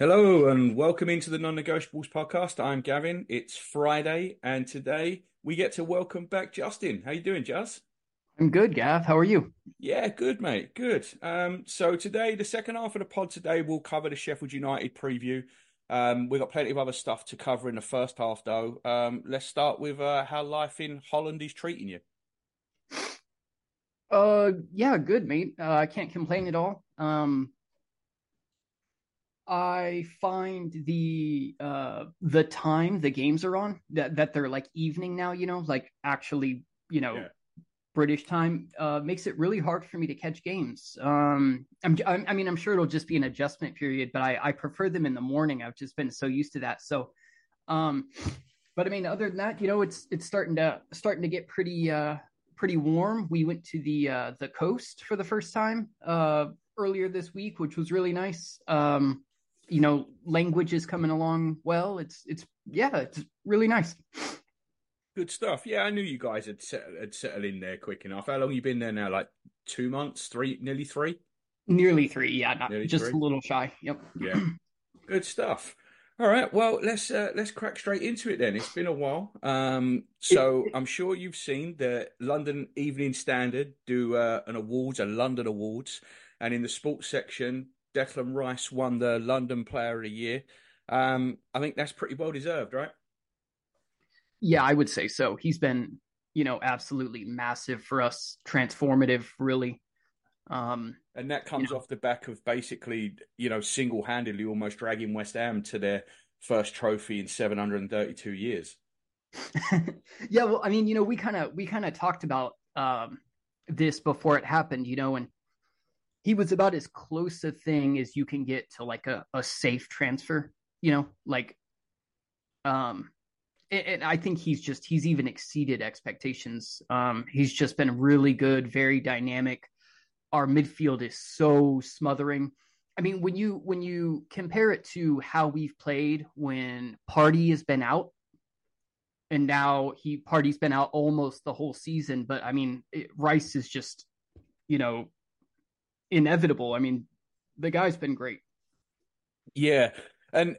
Hello and welcome into the Non-Negotiables podcast. I'm Gavin. It's Friday, and today we get to welcome back Justin. How you doing, Juz? I'm good, Gav. How are you? Yeah, good, mate. Good. Um, so today, the second half of the pod today, we'll cover the Sheffield United preview. Um, we've got plenty of other stuff to cover in the first half, though. Um, let's start with uh, how life in Holland is treating you. Uh, yeah, good, mate. Uh, I can't complain at all. Um, I find the uh the time the games are on that that they're like evening now, you know, like actually, you know, yeah. British time uh makes it really hard for me to catch games. Um I'm, I'm, i mean I'm sure it'll just be an adjustment period, but I I prefer them in the morning. I've just been so used to that. So um but I mean other than that, you know, it's it's starting to starting to get pretty uh pretty warm. We went to the uh the coast for the first time uh earlier this week, which was really nice. Um you know, language is coming along well. It's it's yeah, it's really nice. Good stuff. Yeah, I knew you guys had settled, had settled in there quick enough. How long you been there now? Like two months, three, nearly three. Nearly three. Yeah, not nearly just three. a little shy. Yep. Yeah. Good stuff. All right. Well, let's uh, let's crack straight into it then. It's been a while. Um, so I'm sure you've seen the London Evening Standard do uh, an awards, a London Awards, and in the sports section, Declan Rice won the London Player of the Year. Um, I think that's pretty well deserved, right? Yeah, I would say so. He's been, you know, absolutely massive for us, transformative, really. Um, and that comes you know, off the back of basically, you know, single handedly almost dragging West Ham to their first trophy in 732 years. yeah, well, I mean, you know, we kind of we kind of talked about um, this before it happened, you know, and he was about as close a thing as you can get to like a, a safe transfer, you know, like um and, and I think he's just he's even exceeded expectations. Um he's just been really good, very dynamic. Our midfield is so smothering. I mean, when you when you compare it to how we've played when Partey has been out, and now he Partey's been out almost the whole season. But I mean, it, Rice is just, you know, inevitable. I mean, the guy's been great. Yeah. And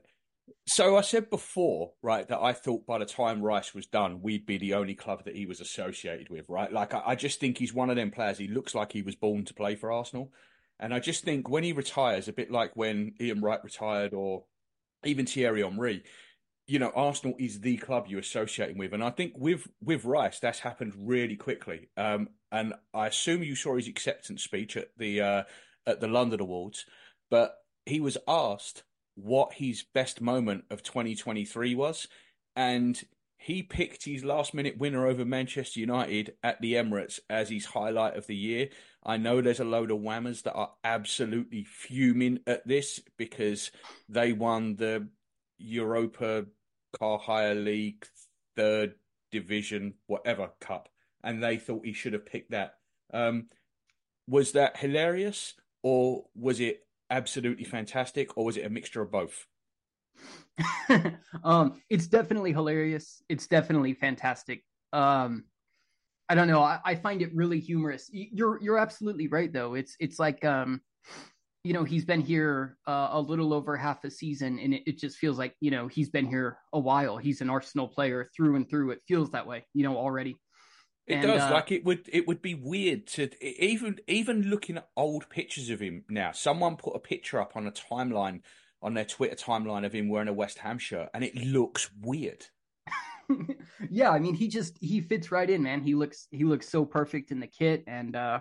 so I said before, right, that I thought by the time Rice was done, we'd be the only club that he was associated with, right? Like, I, I just think he's one of them players. He looks like he was born to play for Arsenal. And I just think when he retires, a bit like when Ian Wright retired or even Thierry Henry, you know, Arsenal is the club you're associating with. And I think with with Rice, that's happened really quickly. Um, and I assume you saw his acceptance speech at the uh, at the London Awards, but he was asked what his best moment of 2023 was, and he picked his last minute winner over Manchester United at the Emirates as his highlight of the year. I know there's a load of whammers that are absolutely fuming at this because they won the Europa Car Hire League third division, whatever cup and they thought he should have picked that. Um, was that hilarious, or was it absolutely fantastic, or was it a mixture of both? um, it's definitely hilarious. It's definitely fantastic. Um, I don't know. I, I, find it really humorous. You're you're absolutely right, though. It's it's like um, you know, he's been here uh, a little over half a season, and it, it, just feels like you know he's been here a while. He's an Arsenal player through and through. It feels that way, you know, already. It and, does. Uh, like it would. It would be weird to even even looking at old pictures of him now. Someone put a picture up on a timeline on their Twitter timeline of him wearing a West Ham shirt, and it looks weird. yeah, I mean, he just he fits right in, man. He looks he looks so perfect in the kit, and uh,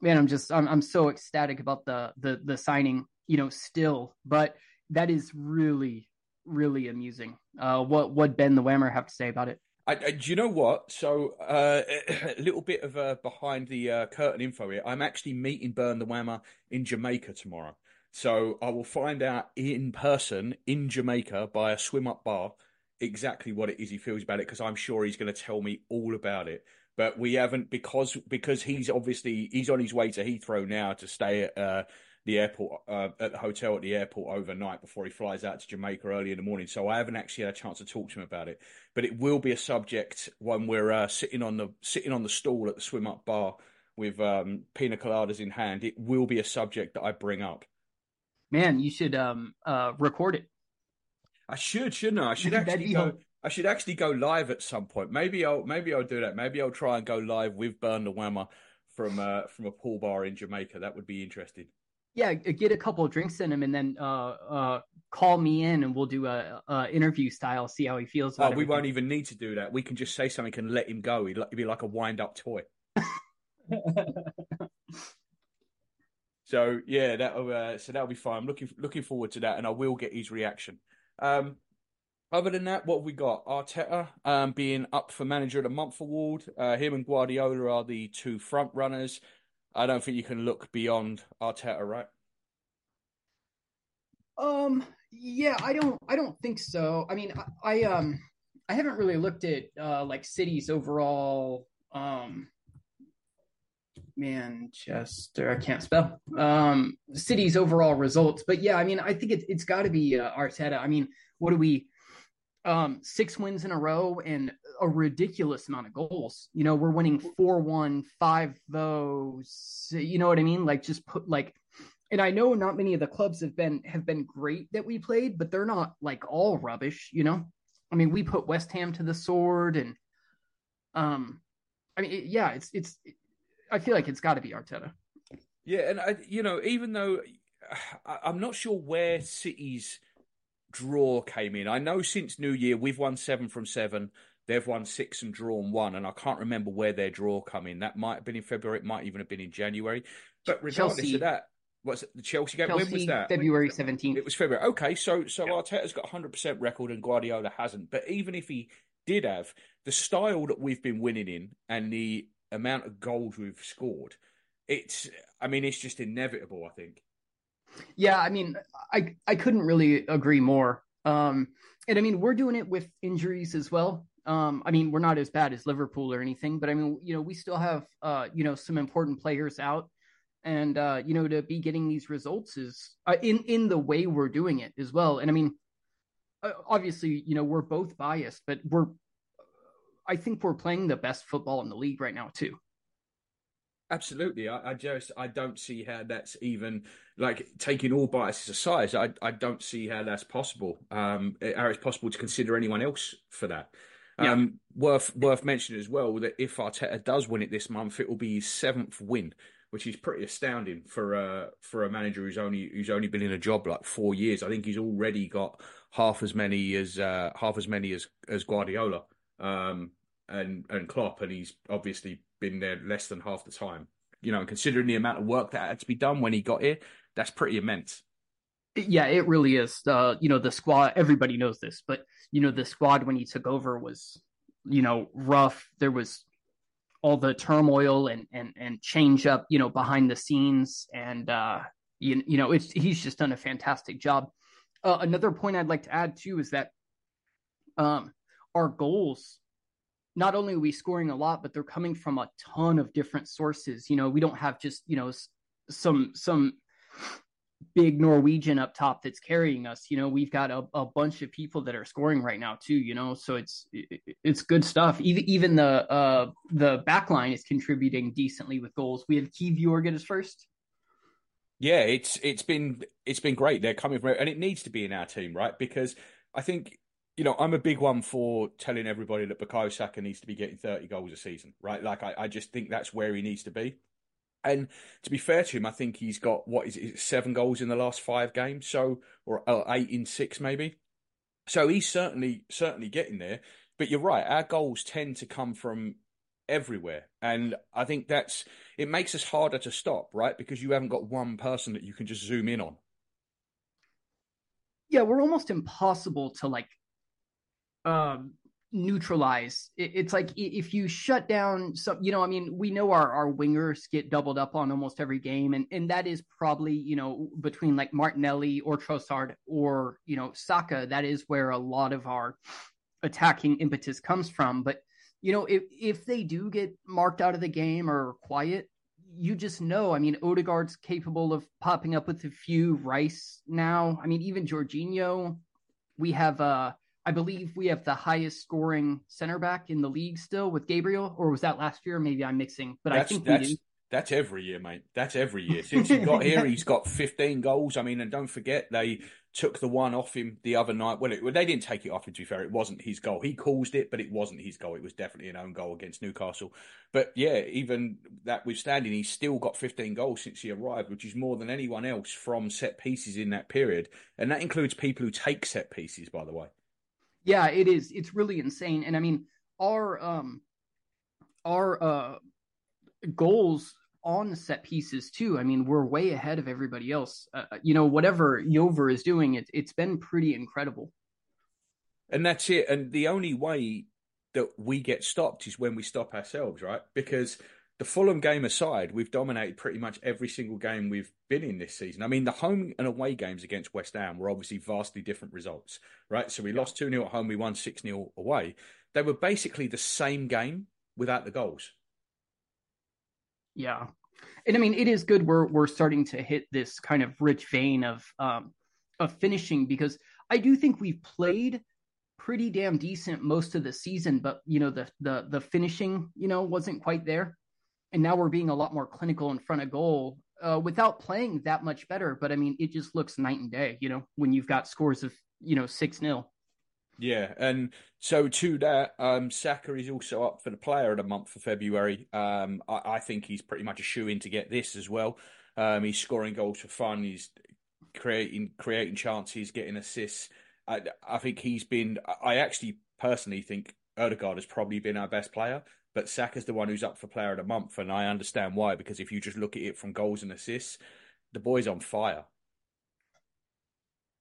man, I'm just I'm I'm so ecstatic about the the the signing. You know, still, but that is really really amusing. Uh, what what Ben the Whammer have to say about it? I, I, do you know what? So, uh, a little bit of uh, behind the uh, curtain info here. I'm actually meeting Burn the Whammer in Jamaica tomorrow. So, I will find out in person in Jamaica by a swim up bar exactly what it is he feels about it because I'm sure he's going to tell me all about it. But we haven't because because he's obviously he's on his way to Heathrow now to stay at uh, the airport uh, at the hotel at the airport overnight before he flies out to Jamaica early in the morning. So I haven't actually had a chance to talk to him about it. But it will be a subject when we're uh, sitting on the sitting on the stool at the swim up bar with um, pina coladas in hand. It will be a subject that I bring up. Man, you should um, uh, record it. I should, shouldn't I? I should actually go. I should actually go live at some point. Maybe I'll maybe I'll do that. Maybe I'll try and go live with Burn the Whammer from uh, from a pool bar in Jamaica. That would be interesting. Yeah, get a couple of drinks in him, and then uh, uh, call me in, and we'll do a, a, interview style. See how he feels. oh, we everything. won't even need to do that. We can just say something and let him go. He'd, be like a wind up toy. so yeah, that uh, so that'll be fine. I'm looking looking forward to that, and I will get his reaction. Um, other than that, what have we got? Arteta um, being up for Manager of the Month award. Uh, him and Guardiola are the two front runners. I don't think you can look beyond Arteta, right? Um. Yeah, I don't. I don't think so. I mean, I, I um, I haven't really looked at uh like City's overall um Manchester. I can't spell. Um, City's overall results, but yeah, I mean, I think it, it's got to be uh, Arteta. I mean, what do we? Um, six wins in a row and a ridiculous amount of goals. You know, we're winning four one, five those. You know what I mean? Like just put like, and I know not many of the clubs have been have been great that we played, but they're not like all rubbish. You know, I mean, we put West Ham to the sword, and um, I mean, it, yeah, it's it's I feel like it's got to be Arteta. Yeah, and I, you know, even though I, I'm not sure where City's draw came in. I know since New Year we've won seven from seven. They've won six and drawn one, and I can't remember where their draw come in. That might have been in February. It might even have been in January. But regardless Chelsea. of that, what's it, the Chelsea game? Chelsea, when was that? February seventeenth. It was February. Okay, so so yeah. Arteta's got hundred percent record and Guardiola hasn't. But even if he did have the style that we've been winning in and the amount of goals we've scored, it's I mean it's just inevitable. I think. Yeah, I mean, I I couldn't really agree more. Um, and I mean, we're doing it with injuries as well. Um, I mean, we're not as bad as Liverpool or anything, but I mean, you know, we still have uh, you know, some important players out, and uh, you know, to be getting these results is uh, in in the way we're doing it as well. And I mean, uh, obviously, you know, we're both biased, but we're I think we're playing the best football in the league right now too. Absolutely, I, I, just I don't see how that's even like taking all biases aside. I I don't see how that's possible. Um, how it's possible to consider anyone else for that. Yeah. Um, worth worth mentioning as well that if Arteta does win it this month, it will be his seventh win, which is pretty astounding for a for a manager who's only who's only been in a job like four years. I think he's already got half as many as uh, half as many as as Guardiola. Um, and and Klopp, and he's obviously been there less than half the time. You know, considering the amount of work that had to be done when he got here, that's pretty immense. Yeah, it really is. Uh, you know, the squad. Everybody knows this, but you know, the squad when he took over was, you know, rough. There was all the turmoil and and and change up, you know, behind the scenes, and uh, you you know, it's he's just done a fantastic job. Uh, another point I'd like to add too is that um, our goals not only are we scoring a lot, but they're coming from a ton of different sources. You know, we don't have just you know some some big Norwegian up top that's carrying us. You know, we've got a, a bunch of people that are scoring right now too. You know, so it's it's good stuff. Even even the uh the back line is contributing decently with goals. We have Kiwior get his first. Yeah, it's it's been it's been great. They're coming from and it needs to be in our team, right? Because I think you know, I'm a big one for telling everybody that Bukayo Saka needs to be getting 30 goals a season, right? Like, I, I just think that's where he needs to be. And to be fair to him, I think he's got what is it, seven goals in the last five games, so or, or eight in six maybe. So he's certainly certainly getting there. But you're right, our goals tend to come from everywhere, and I think that's it makes us harder to stop, right? Because you haven't got one person that you can just zoom in on. Yeah, we're almost impossible to like um, neutralize. It, it's like if you shut down some, you know, I mean, we know our, our wingers get doubled up on almost every game, and, and that is probably, you know, between like Martinelli or Trossard or, you know, Saka, that is where a lot of our attacking impetus comes from. But you know, if if they do get marked out of the game or quiet, you just know. I mean, Odegaard's capable of popping up with a few. Rice now. I mean, even Jorginho. We have, uh, I believe, we have the highest scoring center back in the league still with Gabriel, or was that last year? Maybe I'm mixing, but that's, I think that's, we do. That's every year, mate. That's every year. Since he got here, he's got 15 goals. I mean, and don't forget, they took the one off him the other night. Well, it, well, they didn't take it off him, to be fair. It wasn't his goal. He caused it, but it wasn't his goal. It was definitely an own goal against Newcastle. But yeah, even that withstanding, he's still got 15 goals since he arrived, which is more than anyone else from set pieces in that period. And that includes people who take set pieces, by the way. Yeah, it is. It's really insane. And I mean, our, um, our, uh, goals on set pieces too. I mean, we're way ahead of everybody else. Uh, you know, whatever Jover is doing, it, it's been pretty incredible. And that's it. And the only way that we get stopped is when we stop ourselves, right? Because the Fulham game aside, we've dominated pretty much every single game we've been in this season. I mean, the home and away games against West Ham were obviously vastly different results, right? So we lost 2 0 at home, we won 6 0 away. They were basically the same game without the goals. Yeah. And I mean, it is good we're we're starting to hit this kind of rich vein of um of finishing because I do think we've played pretty damn decent most of the season, but you know, the the the finishing, you know, wasn't quite there. And now we're being a lot more clinical in front of goal uh, without playing that much better. But I mean, it just looks night and day, you know, when you've got scores of, you know, 6 0. Yeah, and so to that, um, Saka is also up for the Player of the Month for February. Um, I, I, think he's pretty much a shoe in to get this as well. Um, he's scoring goals for fun. He's creating creating chances, getting assists. I, I think he's been. I actually personally think Odegaard has probably been our best player, but Saka's the one who's up for Player of the Month, and I understand why. Because if you just look at it from goals and assists, the boy's on fire.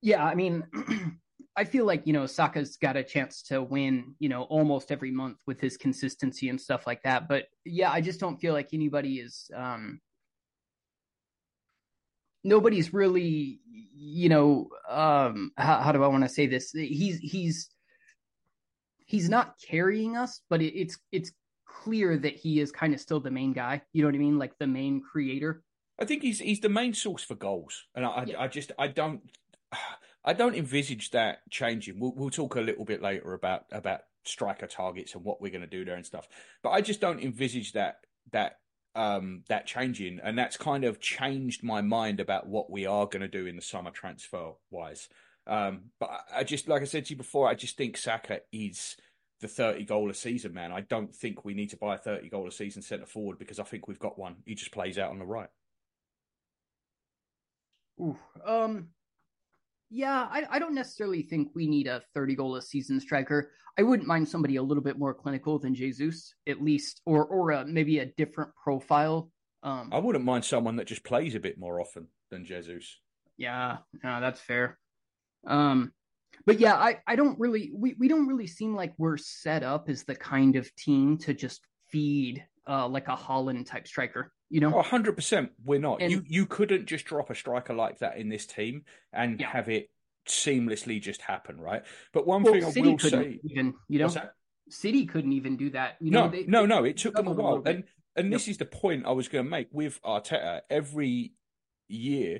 Yeah, I mean. I feel like you know Saka's got a chance to win, you know, almost every month with his consistency and stuff like that. But yeah, I just don't feel like anybody is. um Nobody's really, you know, um how, how do I want to say this? He's he's he's not carrying us, but it, it's it's clear that he is kind of still the main guy. You know what I mean? Like the main creator. I think he's he's the main source for goals, and I yeah. I just I don't. I don't envisage that changing. We'll, we'll talk a little bit later about about striker targets and what we're going to do there and stuff. But I just don't envisage that that um, that changing, and that's kind of changed my mind about what we are going to do in the summer transfer wise. Um, but I just, like I said to you before, I just think Saka is the 30 goal a season man. I don't think we need to buy a 30 goal a season centre forward because I think we've got one. He just plays out on the right. Ooh, um, yeah, I, I don't necessarily think we need a 30 goal a season striker. I wouldn't mind somebody a little bit more clinical than Jesus, at least, or or a, maybe a different profile. Um, I wouldn't mind someone that just plays a bit more often than Jesus. Yeah, no, that's fair. Um, but yeah, I, I don't really we, we don't really seem like we're set up as the kind of team to just feed uh, like a Haaland type striker. You know, hundred percent, we're not. And, you you couldn't just drop a striker like that in this team and yeah. have it seamlessly just happen, right? But one well, thing I City will say, even you know, City couldn't even do that. You no, know, they, no, they, no. It took them a while, and and this is the point I was going to make with Arteta. Every year,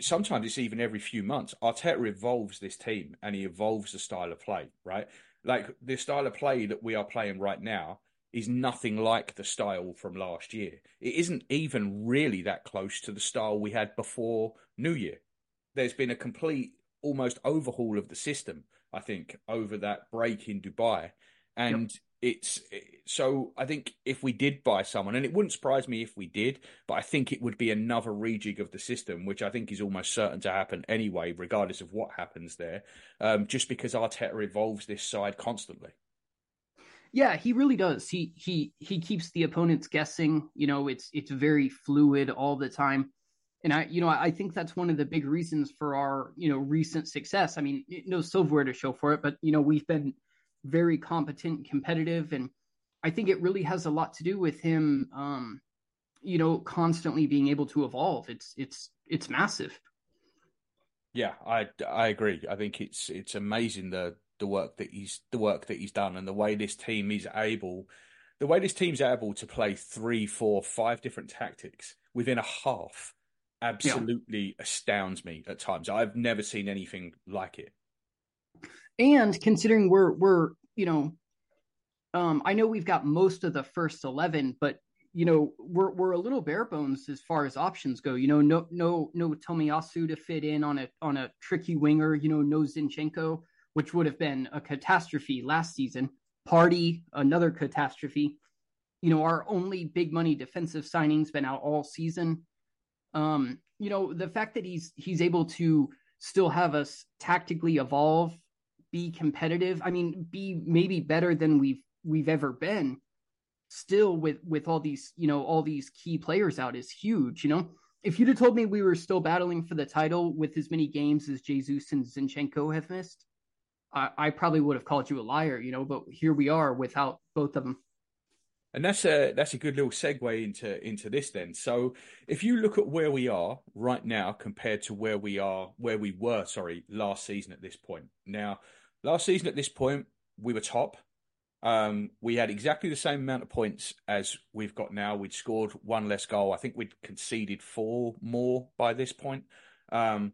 sometimes it's even every few months. Arteta evolves this team, and he evolves the style of play, right? Like the style of play that we are playing right now is nothing like the style from last year. It isn't even really that close to the style we had before New Year. There's been a complete, almost overhaul of the system, I think, over that break in Dubai. And yep. It's so I think if we did buy someone, and it wouldn't surprise me if we did, but I think it would be another rejig of the system, which I think is almost certain to happen anyway, regardless of what happens there, um, just because Arteta evolves this side constantly. Yeah, he really does. He he he keeps the opponents guessing. You know, it's it's very fluid all the time. And I, you know, I think that's one of the big reasons for our, you know, recent success. I mean, no silverware to show for it, but you know, we've been very competent and competitive, and I think it really has a lot to do with him, um, you know, constantly being able to evolve. It's it's it's massive. Yeah, I I agree. I think it's it's amazing the the work that he's the work that he's done and the way this team is able the way this team's able to play three, four, five different tactics within a half absolutely yeah. astounds me at times. I've never seen anything like it. And considering we're we're you know, um, I know we've got most of the first eleven, but you know we're we're a little bare bones as far as options go. You know, no no no Tomiyasu to fit in on a on a tricky winger. You know, no Zinchenko, which would have been a catastrophe last season. Partey another catastrophe. You know, our only big money defensive signings been out all season. Um, you know, the fact that he's he's able to still have us tactically evolve, be competitive. I mean, be maybe better than we've we've ever been still with with all these you know all these key players out is huge you know if you'd have told me we were still battling for the title with as many games as jesus and zinchenko have missed I, I probably would have called you a liar you know but here we are without both of them and that's a that's a good little segue into into this then so if you look at where we are right now compared to where we are where we were sorry last season at this point now last season at this point we were top um, we had exactly the same amount of points as we've got now. We'd scored one less goal. I think we'd conceded four more by this point. Um,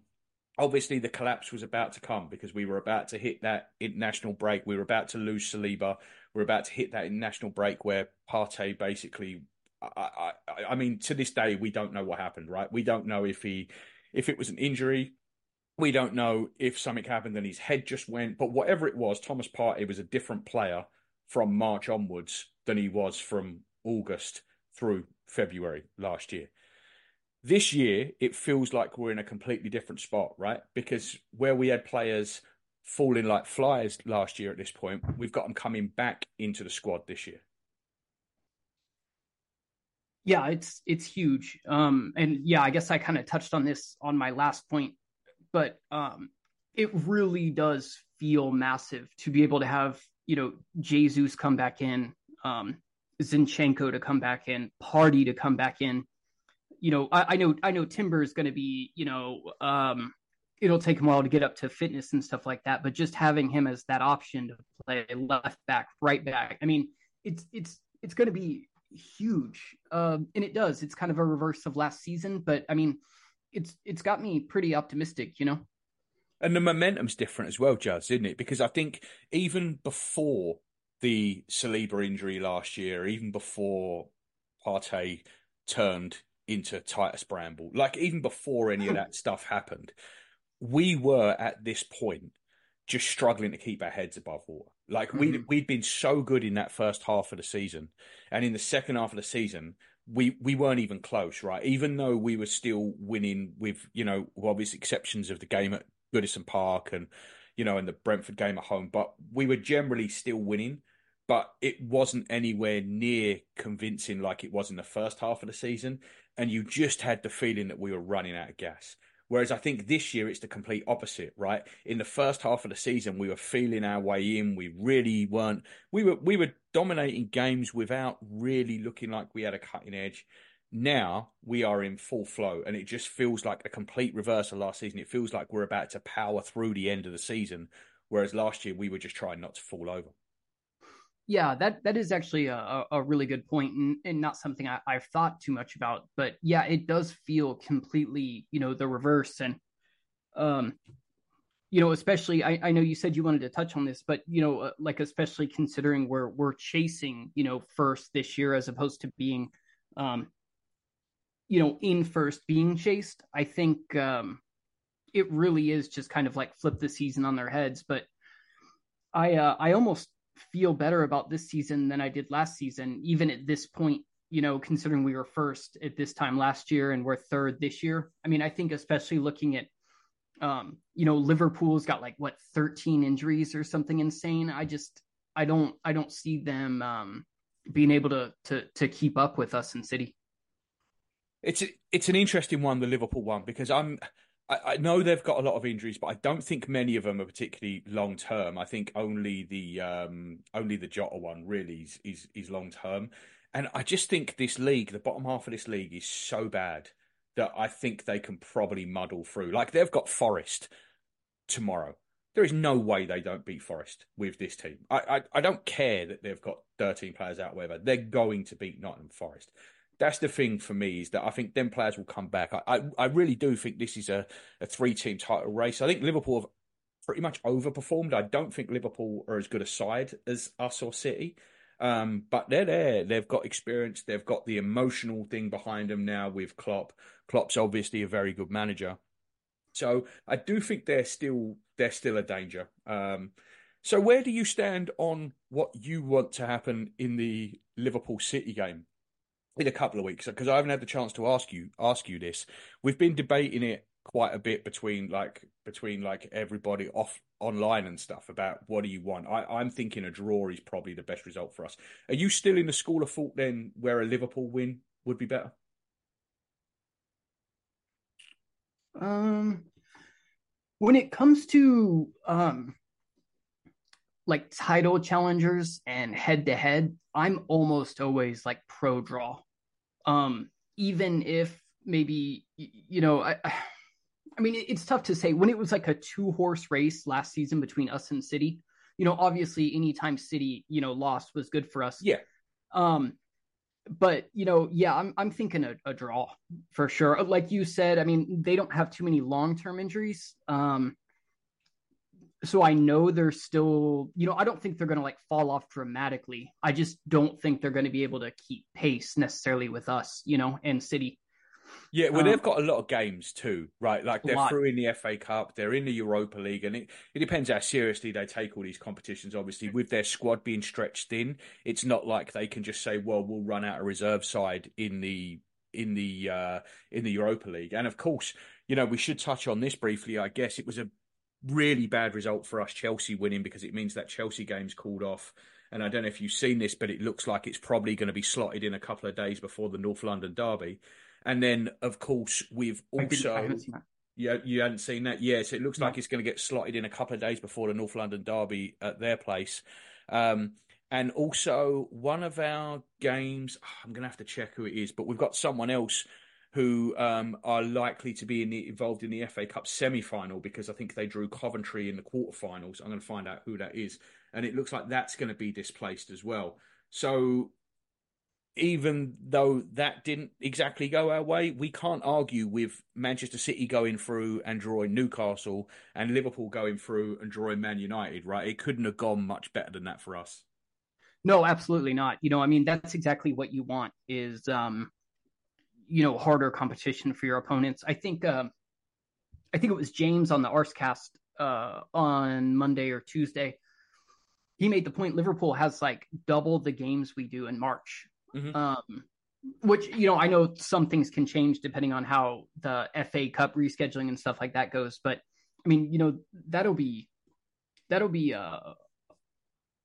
obviously, the collapse was about to come because we were about to hit that international break. We were about to lose Saliba. We are about to hit that international break where Partey basically. I, I, I mean, to this day, we don't know what happened. Right? We don't know if he, if it was an injury. We don't know if something happened and his head just went. But whatever it was, Thomas Partey was a different player from March onwards than he was from August through February last year. This year, it feels like we're in a completely different spot, right? Because where we had players falling like flies last year at this point, we've got them coming back into the squad this year. Yeah, it's it's huge. Um, and yeah, I guess I kind of touched on this on my last point, but um, it really does feel massive to be able to have you know, Jesus come back in, um, Zinchenko to come back in, Partey to come back in. You know, I, I know I know Timber is going to be, you know, um, it'll take him a while to get up to fitness and stuff like that. But just having him as that option to play left back, right back, I mean, it's it's it's going to be huge, um, and it does. It's kind of a reverse of last season, but I mean, it's it's got me pretty optimistic, you know. And the momentum's different as well, Jazz, isn't it? Because I think even before the Saliba injury last year, even before Partey turned into Titus Bramble, like even before any of that stuff happened, we were at this point just struggling to keep our heads above water. Like we mm. we'd been so good in that first half of the season, and in the second half of the season, we we weren't even close, right? Even though we were still winning with you know obvious exceptions of the game at Goodison Park and you know in the Brentford game at home, but we were generally still winning. But it wasn't anywhere near convincing like it was in the first half of the season, and you just had the feeling that we were running out of gas. Whereas I think this year it's the complete opposite, right? In the first half of the season, we were feeling our way in. We really weren't. We were we were dominating games without really looking like we had a cutting edge. Now we are in full flow, and it just feels like a complete reversal last season. It feels like we're about to power through the end of the season, whereas last year we were just trying not to fall over. Yeah, that that is actually a, a really good point, and, and not something I, I've thought too much about. But yeah, it does feel completely, you know, the reverse, and um, you know, especially I, I know you said you wanted to touch on this, but you know, uh, like especially considering we're we're chasing, you know, first this year as opposed to being um you know, in first being chased. I think um, it really is just kind of like flip the season on their heads. But I uh, I almost feel better about this season than I did last season, even at this point. You know, considering we were first at this time last year and we're third this year. I mean, I think especially looking at, um, you know, Liverpool's got like what 13 injuries or something insane. I just I don't I don't see them um, being able to to to keep up with us in City. It's it's an interesting one, the Liverpool one, because I'm I, I, know they've got a lot of injuries, but I don't think many of them are particularly long term. I think only the um, only the Jota one really is is, is long term, and I just think this league, the bottom half of this league, is so bad that I think they can probably muddle through. Like they've got Forest tomorrow. there is no way they don't beat Forest with this team. I, I, I don't care that they've got 13 players out, whatever. They're going to beat Nottingham Forest. That's the thing for me is that I think them players will come back. I, I, I really do think this is a, a three team title race. I think Liverpool have pretty much overperformed. I don't think Liverpool are as good a side as us or City. Um, but they're there. They've got experience. They've got the emotional thing behind them now with Klopp. Klopp's obviously a very good manager. So I do think they're still they're still a danger. Um, so where do you stand on what you want to happen in the Liverpool City game in a couple of weeks? Because I haven't had the chance to ask you ask you this. We've been debating it quite a bit between like between like everybody off online and stuff about what do you want. I, I'm thinking a draw is probably the best result for us. Are you still in the school of thought then where a Liverpool win would be better? Um, when it comes to um, like title challengers and head to head, I'm almost always like pro draw. Um, even if maybe you know, I, I mean, it's tough to say. When it was like a two horse race last season between us and City, you know, obviously anytime City you know lost was good for us. Yeah. Um, but you know, yeah, I'm I'm thinking a, a, draw for sure. Like you said, I mean, they don't have too many long term injuries. Um, so I know they're still, you know, I don't think they're going to like fall off dramatically. I just don't think they're going to be able to keep pace necessarily with us, you know, and City. Yeah, well, um, they've got a lot of games too, right? Like they're through in the FA Cup, they're in the Europa League, and it, it depends how seriously they take all these competitions. Obviously, with their squad being stretched thin, it's not like they can just say, "Well, we'll run out a reserve side in the in the uh, in the Europa League." And of course, you know, we should touch on this briefly. I guess it was a really bad result for us, Chelsea winning, because it means that Chelsea game's called off. And I don't know if you've seen this, but it looks like it's probably going to be slotted in a couple of days before the North London derby. And then, of course, we've also. Yeah, you hadn't seen that. Yes, it looks no. like it's going to get slotted in a couple of days before the North London derby at their place. Um, and also, one of our games, I'm going to have to check who it is, but we've got someone else who um, are likely to be in the, involved in the FA Cup semi final because I think they drew Coventry in the quarterfinals. I'm going to find out who that is. And it looks like that's going to be displaced as well. So even though that didn't exactly go our way, we can't argue with Manchester City going through and drawing Newcastle and Liverpool going through and drawing Man United, right? It couldn't have gone much better than that for us. No, absolutely not. You know, I mean, that's exactly what you want is, um, you know, harder competition for your opponents. I think, um, I think it was James on the Arsecast uh, on Monday or Tuesday. He made the point Liverpool has like double the games we do in March Mm-hmm. Um, which you know, I know some things can change depending on how the FA Cup rescheduling and stuff like that goes. But I mean, you know, that'll be that'll be a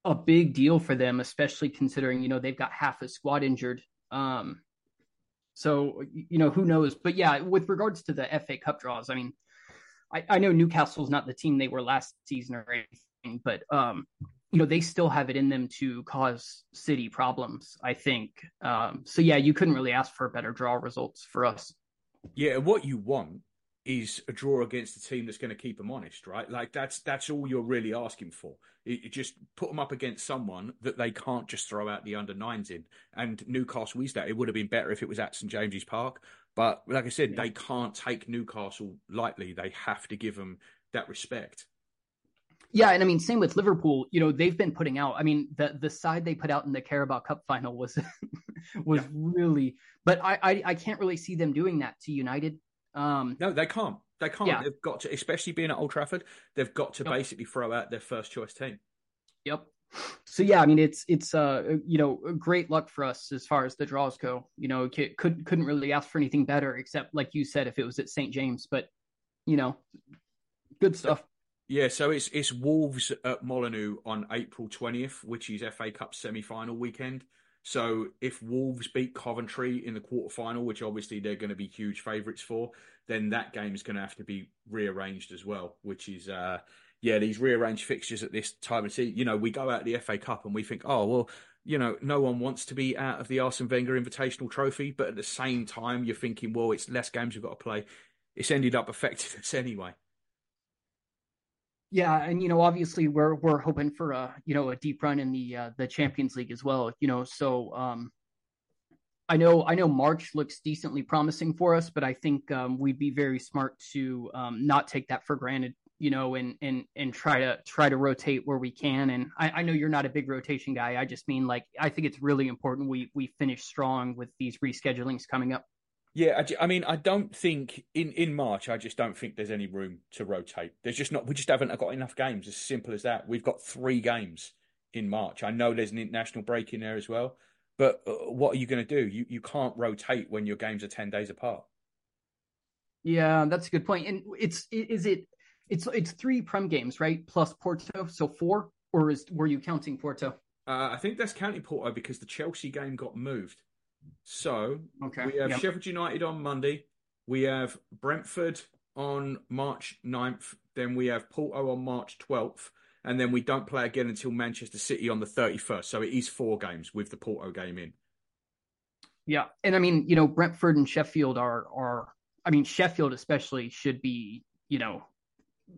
a big deal for them, especially considering you know they've got half a squad injured. Um, so you know who knows, but yeah, with regards to the FA Cup draws, I mean, I, I know Newcastle's not the team they were last season or anything, but um, you know they still have it in them to cause city problems i think. Um, so yeah you couldn't really ask for better draw results for us. Yeah what you want is a draw against a team that's going to keep them honest right like that's that's all you're really asking for it, it just put them up against someone that they can't just throw out the under nines in and newcastle is that it would have been better if it was at st james's park but like i said yeah. they can't take newcastle lightly they have to give them that respect yeah, and I mean, same with Liverpool. You know, they've been putting out. I mean, the the side they put out in the Carabao Cup final was was yeah. really, but I, I, I can't really see them doing that to United. Um, no, they can't. They can't. Yeah. They've got to, especially being at Old Trafford. They've got to yep. basically throw out their first choice team. Yep. So yeah, I mean, it's it's uh you know great luck for us as far as the draws go. You know, could couldn't really ask for anything better except like you said if it was at St James, but you know, good stuff. Yeah, so it's it's Wolves at Molineux on April twentieth, which is FA Cup semi final weekend. So if Wolves beat Coventry in the quarter final, which obviously they're going to be huge favourites for, then that game is going to have to be rearranged as well. Which is, uh, yeah, these rearranged fixtures at this time of season. You know, we go out the FA Cup and we think, oh well, you know, no one wants to be out of the Arsene Wenger Invitational Trophy, but at the same time, you're thinking, well, it's less games we've got to play. It's ended up affecting us anyway. Yeah, and you know, obviously, we're we're hoping for a you know a deep run in the uh, the Champions League as well. You know, so um, I know I know March looks decently promising for us, but I think um, we'd be very smart to um, not take that for granted, you know, and and and try to try to rotate where we can. And I, I know you're not a big rotation guy. I just mean like I think it's really important we we finish strong with these reschedulings coming up. Yeah, I, I, mean, I don't think in, in March. I just don't think there's any room to rotate. There's just not. We just haven't got enough games. As simple as that. We've got three games in March. I know there's an international break in there as well, but uh, what are you going to do? You you can't rotate when your games are ten days apart. Yeah, that's a good point. And it's is it it's it's three prem games, right? Plus Porto, so four, or is were you counting Porto? Uh, I think that's counting Porto because the Chelsea game got moved. So okay. we have yep. Sheffield United on Monday. We have Brentford on March 9th. Then we have Porto on March 12th and then we don't play again until Manchester City on the 31st. So it is four games with the Porto game in. Yeah, and I mean, you know, Brentford and Sheffield are are I mean, Sheffield especially should be, you know,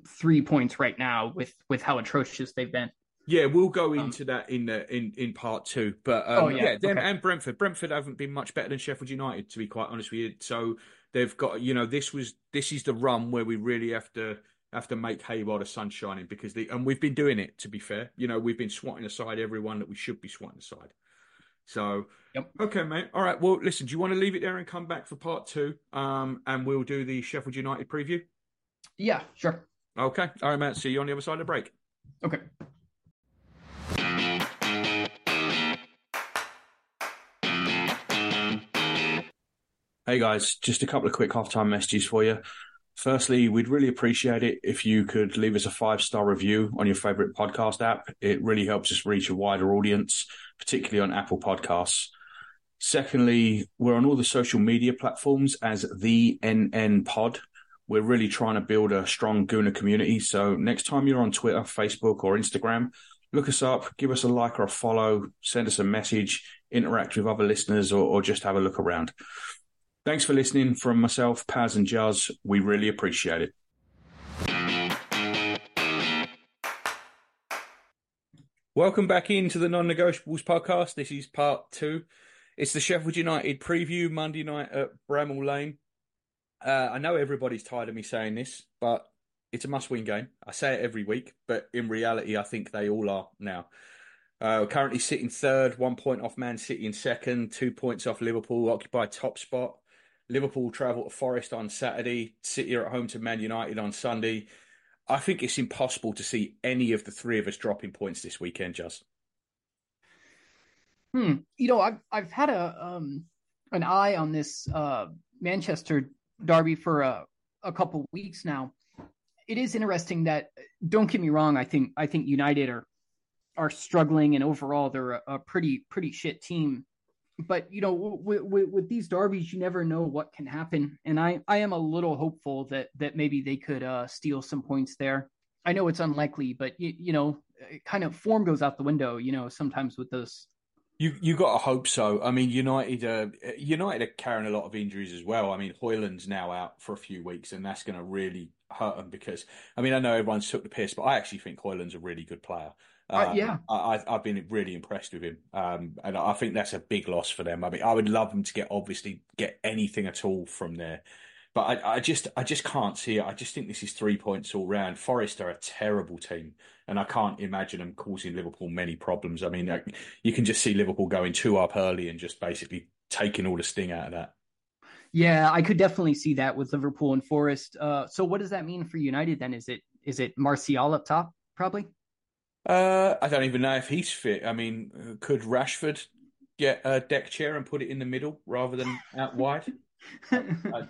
3 points right now with with how atrocious they've been. Yeah, we'll go um, into um, that in the in in part 2. But um, oh, yeah, yeah them okay. and Brentford. Brentford haven't been much better than Sheffield United to be quite honest with you. So they've got, you know, this was this is the run where we really have to have to make hay while the sun's shining because the and we've been doing it to be fair. You know, we've been swatting aside everyone that we should be swatting aside. So yep. okay, mate. All right. Well, listen, do you want to leave it there and come back for part two? Um, and we'll do the Sheffield United preview. Yeah, sure. Okay. All right, mate. See you on the other side of the break. Okay. Hey guys, just a couple of quick halftime messages for you. Firstly, we'd really appreciate it if you could leave us a five star review on your favorite podcast app. It really helps us reach a wider audience, particularly on Apple Podcasts. Secondly, we're on all the social media platforms as the NN Pod. We're really trying to build a strong Gooner community. So next time you're on Twitter, Facebook, or Instagram, look us up, give us a like or a follow, send us a message, interact with other listeners, or, or just have a look around. Thanks for listening from myself, Paz, and Jazz. We really appreciate it. Welcome back into the Non Negotiables podcast. This is part two. It's the Sheffield United preview Monday night at Bramall Lane. Uh, I know everybody's tired of me saying this, but it's a must win game. I say it every week, but in reality, I think they all are now. Uh, currently sitting third, one point off Man City in second, two points off Liverpool, occupy top spot. Liverpool travel to Forest on Saturday. City are at home to Man United on Sunday. I think it's impossible to see any of the three of us dropping points this weekend, just. Hmm. You know, I've I've had a um an eye on this uh Manchester derby for a a couple weeks now. It is interesting that don't get me wrong, I think I think United are are struggling and overall they're a, a pretty pretty shit team but you know with, with, with, these derbies you never know what can happen and i i am a little hopeful that that maybe they could uh steal some points there i know it's unlikely but you, you know kind of form goes out the window you know sometimes with those you you got to hope so. I mean, United uh, United are carrying a lot of injuries as well. I mean, Hojlund's now out for a few weeks, and that's going to really hurt them because I mean, I know everyone's took the piss, but I actually think Hojlund's a really good player. Uh, um, yeah, I, have been really impressed with him, um, and I think that's a big loss for them. I mean, I would love them to get obviously get anything at all from there, but I, I just I just can't see it. I just think this is three points all round. Forest are a terrible team, and I can't imagine them causing Liverpool many problems. I mean, you can just see Liverpool going two up early and just basically taking all the sting out of that. Yeah, I could definitely see that with Liverpool and Forest. Uh, so, what does that mean for United then? Is it is it Martial up top? Probably. Uh, I don't even know if he's fit. I mean, could Rashford get a deck chair and put it in the middle rather than out wide? I,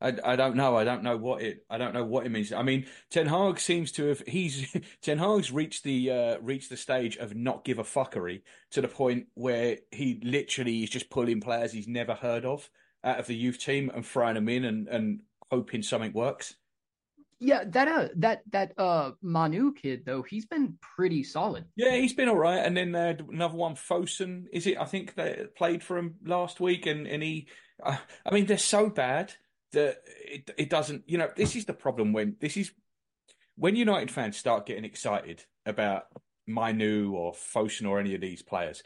I, I, don't know. I don't know what it. I don't know what it means. I mean, Ten Hag seems to have. He's Ten Hag's reached the uh, reached the stage of not give a fuckery to the point where he literally is just pulling players he's never heard of out of the youth team and throwing them in and and hoping something works. Yeah, that uh that that uh Mainoo kid though, he's been pretty solid. Yeah, he's been all right. And then uh, another one, Forson, is it? I think they played for him last week, and and he, uh, I mean, they're so bad that it it doesn't. You know, this is the problem when this is when United fans start getting excited about Mainoo or Forson or any of these players,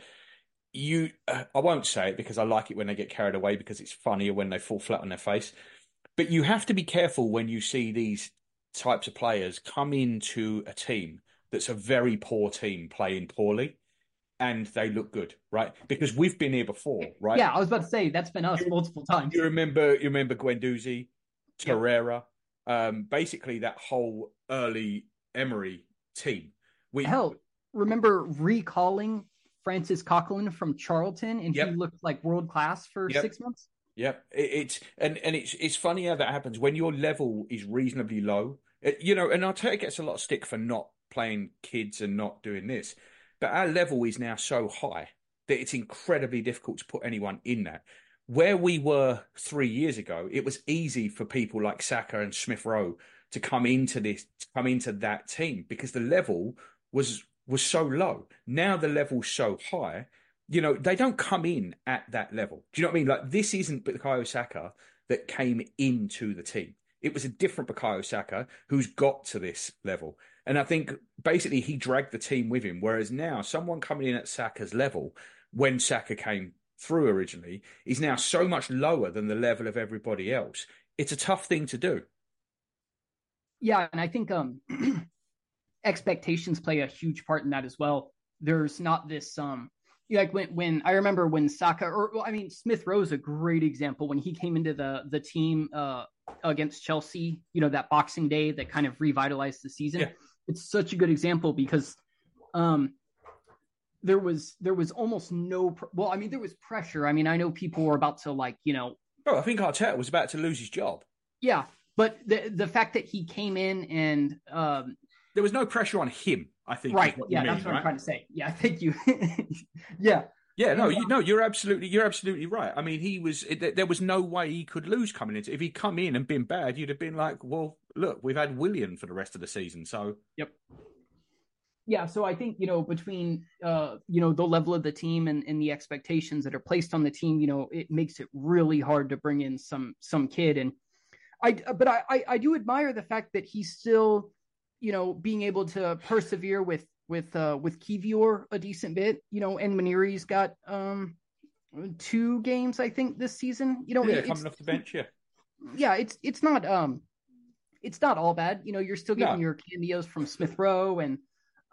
you uh, I won't say it because I like it when they get carried away because it's funnier when they fall flat on their face. But you have to be careful when you see these types of players come into a team that's a very poor team playing poorly and they look good, right? Because we've been here before, right? Yeah, I was about to say that's been us you, multiple times. You remember you remember Guendouzi, Torreira, yep. um, basically that whole early Emery team. We hell remember recalling Francis Coquelin from Charlton, and yep. he looked like world class for yep. six months. Yep, it, it's and and it's it's funny how that happens when your level is reasonably low. It, you know, and Arteta gets a lot of stick for not playing kids and not doing this, but our level is now so high that it's incredibly difficult to put anyone in that. Where we were three years ago, it was easy for people like Saka and Smith Rowe to come into this, to come into that team because the level was was so low. Now the level's so high, you know, they don't come in at that level. Do you know what I mean? Like this isn't Bukayo Saka that came into the team. It was a different Bukayo Saka who's got to this level. And I think basically he dragged the team with him. Whereas now someone coming in at Saka's level, when Saka came through originally, is now so much lower than the level of everybody else. It's a tough thing to do. Yeah, and I think um expectations play a huge part in that as well. There's not this um like when when I remember when Saka or well, I mean Smith Rowe is a great example when he came into the the team uh against Chelsea, you know, that boxing day that kind of revitalized the season. Yeah. It's such a good example because um there was there was almost no pr- well, I mean there was pressure. I mean, I know people were about to like, you know, Oh, I think Arteta was about to lose his job. Yeah, but the the fact that he came in and um there was no pressure on him. I think. Right. yeah, mean, that's what right? I'm trying to say. Yeah, I think you. yeah. Yeah, no, you, no, you're absolutely, you're absolutely right. I mean, he was, it, there was no way he could lose coming into. If he'd come in and been bad, you'd have been like, well, look, we've had Willian for the rest of the season, so. Yep. Yeah, so I think you know between uh you know the level of the team and, and the expectations that are placed on the team, you know, it makes it really hard to bring in some some kid and I but I I, I do admire the fact that he's still you know, being able to persevere with with uh with Kiwior a decent bit, you know, and Nwaneri's got um two games I think this season. You know, yeah, coming off the bench, yeah. Yeah, it's it's not um it's not all bad. You know, you're still getting no. your cameos from Smith Rowe and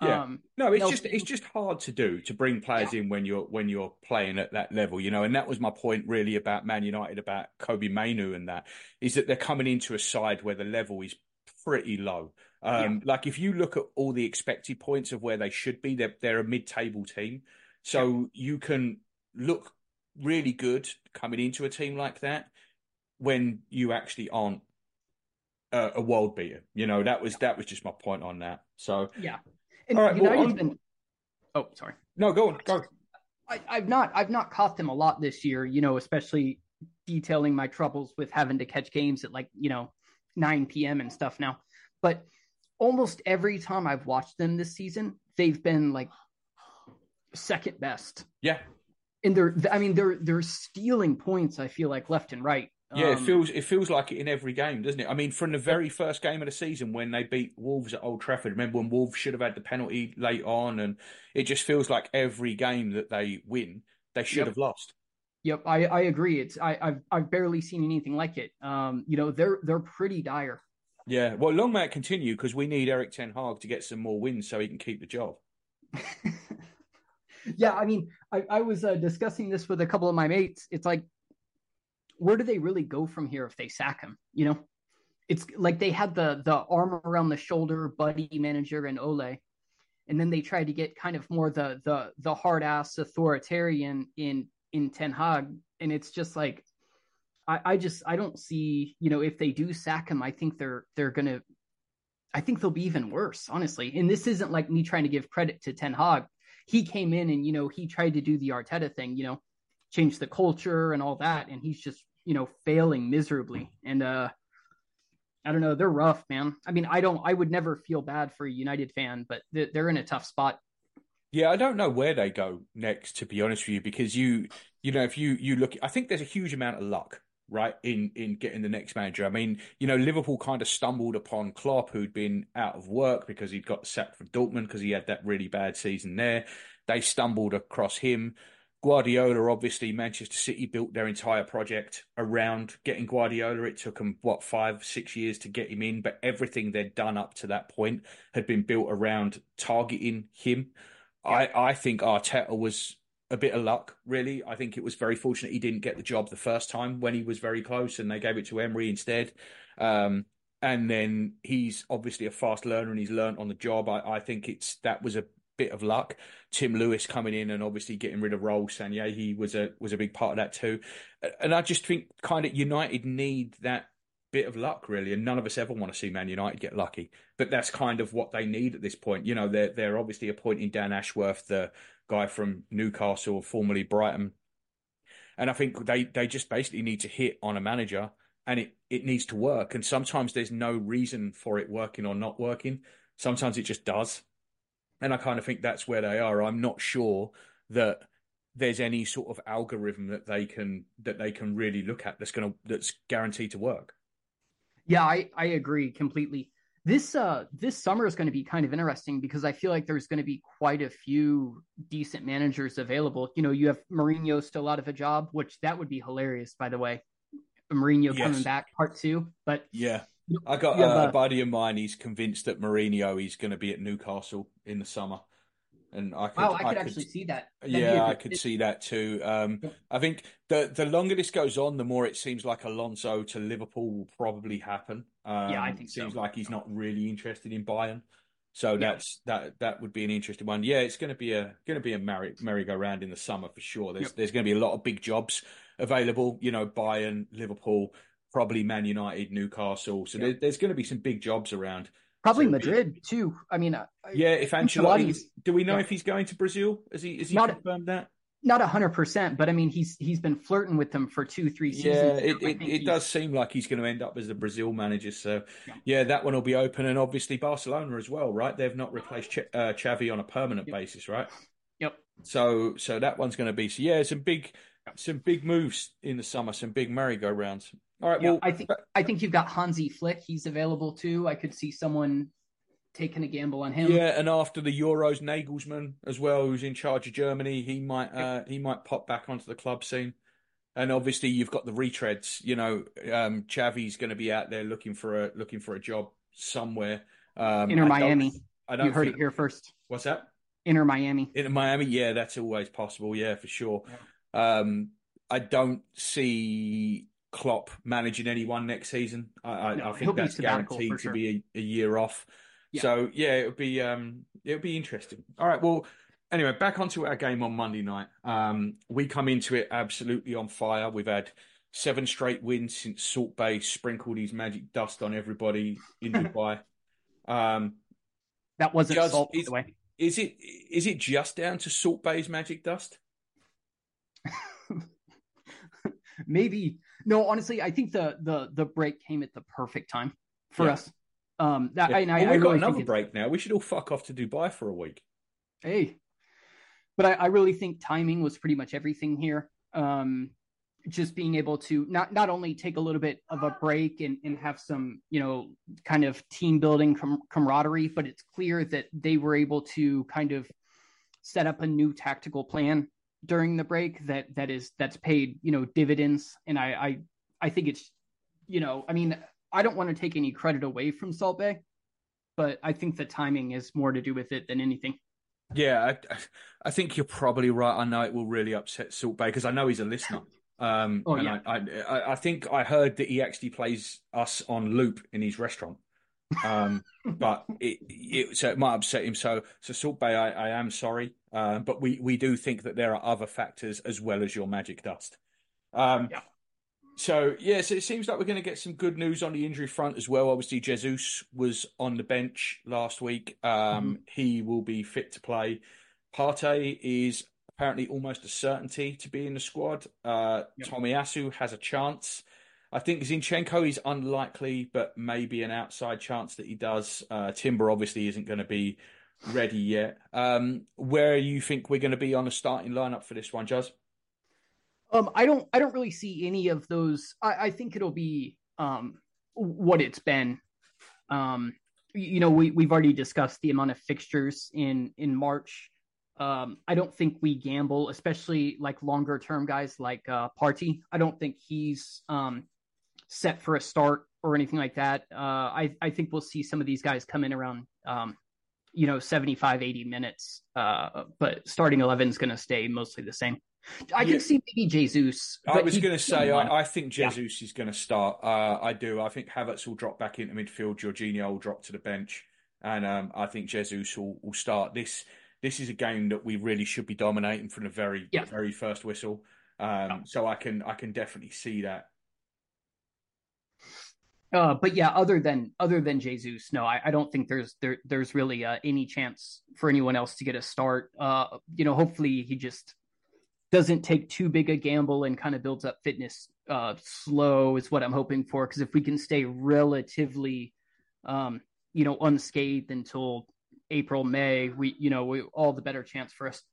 yeah. Um, no, it's just it's just hard to do to bring players yeah. in when you're when you're playing at that level, you know. And that was my point really about Man United about Kobbie Mainoo and that is that they're coming into a side where the level is pretty low. Um, yeah. Like if you look at all the expected points of where they should be, they're they're a mid-table team, so yeah. you can look really good coming into a team like that when you actually aren't a, a world beater. You know that was yeah. that was just my point on that. So yeah, and all right, well, been... Oh, sorry. No, go on, go. I, I've not I've not caught them a lot this year. You know, especially detailing my troubles with having to catch games at like you know 9 p.m. and stuff now. But almost every time I've watched them this season, they've been like second best. Yeah. And they're I mean they're they're stealing points, I feel like left and right. Yeah, um, it feels it feels like it in every game, doesn't it? I mean, from the very first game of the season when they beat Wolves at Old Trafford, remember when Wolves should have had the penalty late on, and it just feels like every game that they win, they should yep. have lost. Yep, I, I agree. It's I, I've I've barely seen anything like it. Um, you know, they're they're pretty dire. Yeah, well, long may it continue because we need Eric Ten Hag to get some more wins so he can keep the job. yeah, I mean, I, I was uh, discussing this with a couple of my mates. It's like, where do they really go from here if they sack him? You know, it's like they had the the arm around the shoulder buddy manager and Ole, and then they tried to get kind of more the the the hard ass authoritarian in in Ten Hag, and it's just like I, I just I don't see you know if they do sack him, I think they're they're gonna I think they'll be even worse, honestly. And this isn't like me trying to give credit to Ten Hag. He came in and you know he tried to do the Arteta thing, you know, change the culture and all that, and he's just you know failing miserably. And uh I don't know, they're rough, man. I mean, I don't, I would never feel bad for a United fan, but they're in a tough spot. Yeah, I don't know where they go next, to be honest with you, because you, you know, if you you look, I think there's a huge amount of luck right, in in getting the next manager. I mean, you know, Liverpool kind of stumbled upon Klopp, who'd been out of work because he'd got sacked from Dortmund because he had that really bad season there. They stumbled across him. Guardiola, obviously, Manchester City built their entire project around getting Guardiola. It took them, what, five, six years to get him in, but everything they'd done up to that point had been built around targeting him. I, I think Arteta was a bit of luck, really. I think it was very fortunate he didn't get the job the first time when he was very close and they gave it to Emery instead. Um, and then he's obviously a fast learner and he's learned on the job. I, I think it's that was a bit of luck. Tim Lewis coming in and obviously getting rid of Raul Sanllehi was a was a big part of that too. And I just think kind of United need that bit of luck really, and none of us ever want to see Man United get lucky. But that's kind of what they need at this point. You know, they're they're obviously appointing Dan Ashworth, the guy from Newcastle, formerly Brighton. And I think they, they just basically need to hit on a manager and it, it needs to work. And sometimes there's no reason for it working or not working. Sometimes it just does. And I kind of think that's where they are. I'm not sure that there's any sort of algorithm that they can that they can really look at that's gonna that's guaranteed to work. Yeah, I, I agree completely. This uh this summer is going to be kind of interesting because I feel like there's going to be quite a few decent managers available. You know, you have Mourinho still out of a job, which that would be hilarious, by the way. Mourinho yes. coming back, part two. But yeah, I got uh, a buddy of mine. He's convinced that Mourinho is going to be at Newcastle in the summer, and I could, wow, I could, I could actually see that. That'd yeah, I could see that too. Um, I think the the longer this goes on, the more it seems like Alonso to Liverpool will probably happen. Um, yeah, I think seems so. like he's not really interested in Bayern. So yeah. that's that that would be an interesting one. Yeah, it's going to be a going to be a merry merry-go-round in the summer for sure. There's yep. there's going to be a lot of big jobs available. You know, Bayern, Liverpool, probably Man United, Newcastle. So there, there's going to be some big jobs around. Probably so Madrid too. I mean, yeah. If Ancelotti, do we know yeah. if he's going to Brazil? Is he? Has he not, confirmed that? Not hundred percent, but I mean, he's he's been flirting with them for two, three seasons. Yeah, it, it, it does seem like he's going to end up as the Brazil manager. So, yeah, yeah that one will be open, and obviously Barcelona as well, right? They've not replaced Ch- uh, Xavi on a permanent yep. basis, right? Yep. So, so that one's going to be so. Yeah, some big, some big moves in the summer, some big merry-go-rounds. All right. Yeah, well, I think I think you've got Hansi Flick. He's available too. I could see someone taking a gamble on him. Yeah, and after the Euros, Nagelsmann as well, who's in charge of Germany, he might uh, he might pop back onto the club scene. And obviously, you've got the retreads. You know, um, Xavi's going to be out there looking for a looking for a job somewhere. Um, Inter Miami. I don't. You heard think... it here first. What's that? Inter Miami. Inter Miami. Yeah, that's always possible. Yeah, for sure. Yeah. Um, I don't see Klopp managing anyone next season. I, no, I think that's guaranteed to be a, a, year off. Yeah. So yeah, it'll be um, it'll be interesting. All right, well, anyway, back onto our game on Monday night. Um, we come into it absolutely on fire. We've had seven straight wins since Salt Bae sprinkled his magic dust on everybody in Dubai. Um, that wasn't just, salt, by the way. Is it is it just down to Salt Bae's magic dust? Maybe no, honestly, I think the the the break came at the perfect time for yeah. us. Um, that yeah. I, well, I, we've got another break now. We should all fuck off to Dubai for a week. Hey, but I, I really think timing was pretty much everything here. Um, just being able to not not only take a little bit of a break and, and have some you know kind of team building com- camaraderie, but it's clear that they were able to kind of set up a new tactical plan during the break that that is that's paid you know dividends. And i i i think it's you know i mean i don't want to take any credit away from salt bae but i think the timing is more to do with it than anything. Yeah i, I think you're probably right. I know it will really upset salt bae because i know he's a listener. Um oh, yeah. I, I i think i heard that he actually plays us on loop in his restaurant. Um, but it, it, so it might upset him. So, so Salt Bae, I, I am sorry, uh, but we we do think that there are other factors as well as your magic dust. Um, yeah. So yeah, so it seems like we're going to get some good news on the injury front as well. Obviously, Jesus was on the bench last week. Um, mm-hmm. He will be fit to play. Partey is apparently almost a certainty to be in the squad. Uh, yep. Tomiyasu has a chance. I think Zinchenko is unlikely, but maybe an outside chance that he does. Uh, Timber obviously isn't going to be ready yet. Um, where you think we're going to be on the starting lineup for this one, Juz? Um, I don't I don't really see any of those. I, I think it'll be um what it's been. Um, you know, we we've already discussed the amount of fixtures in in March. Um, I don't think we gamble, especially like longer term guys like uh, Partey. I don't think he's um, set for a start or anything like that. Uh, I I think we'll see some of these guys come in around um, you know 75, 80 minutes. Uh, but starting eleven is going to stay mostly the same. I Yeah. can see maybe Jesus. I was going to say, I, I think Jesus is going to start. Uh, I do. I think Havertz will drop back into midfield. Jorginho will drop to the bench, and um, I think Jesus will, will start. This this is a game that we really should be dominating from the very Yeah. very first whistle. Um, So I can I can definitely see that. Uh, but yeah, other than other than Jesus, no, I, I don't think there's there there's really uh, any chance for anyone else to get a start. Uh, you know, hopefully he just doesn't take too big a gamble and kind of builds up fitness uh, slow is what I'm hoping for. Because if we can stay relatively, um, you know, unscathed until April May, we you know we all the better chance for us.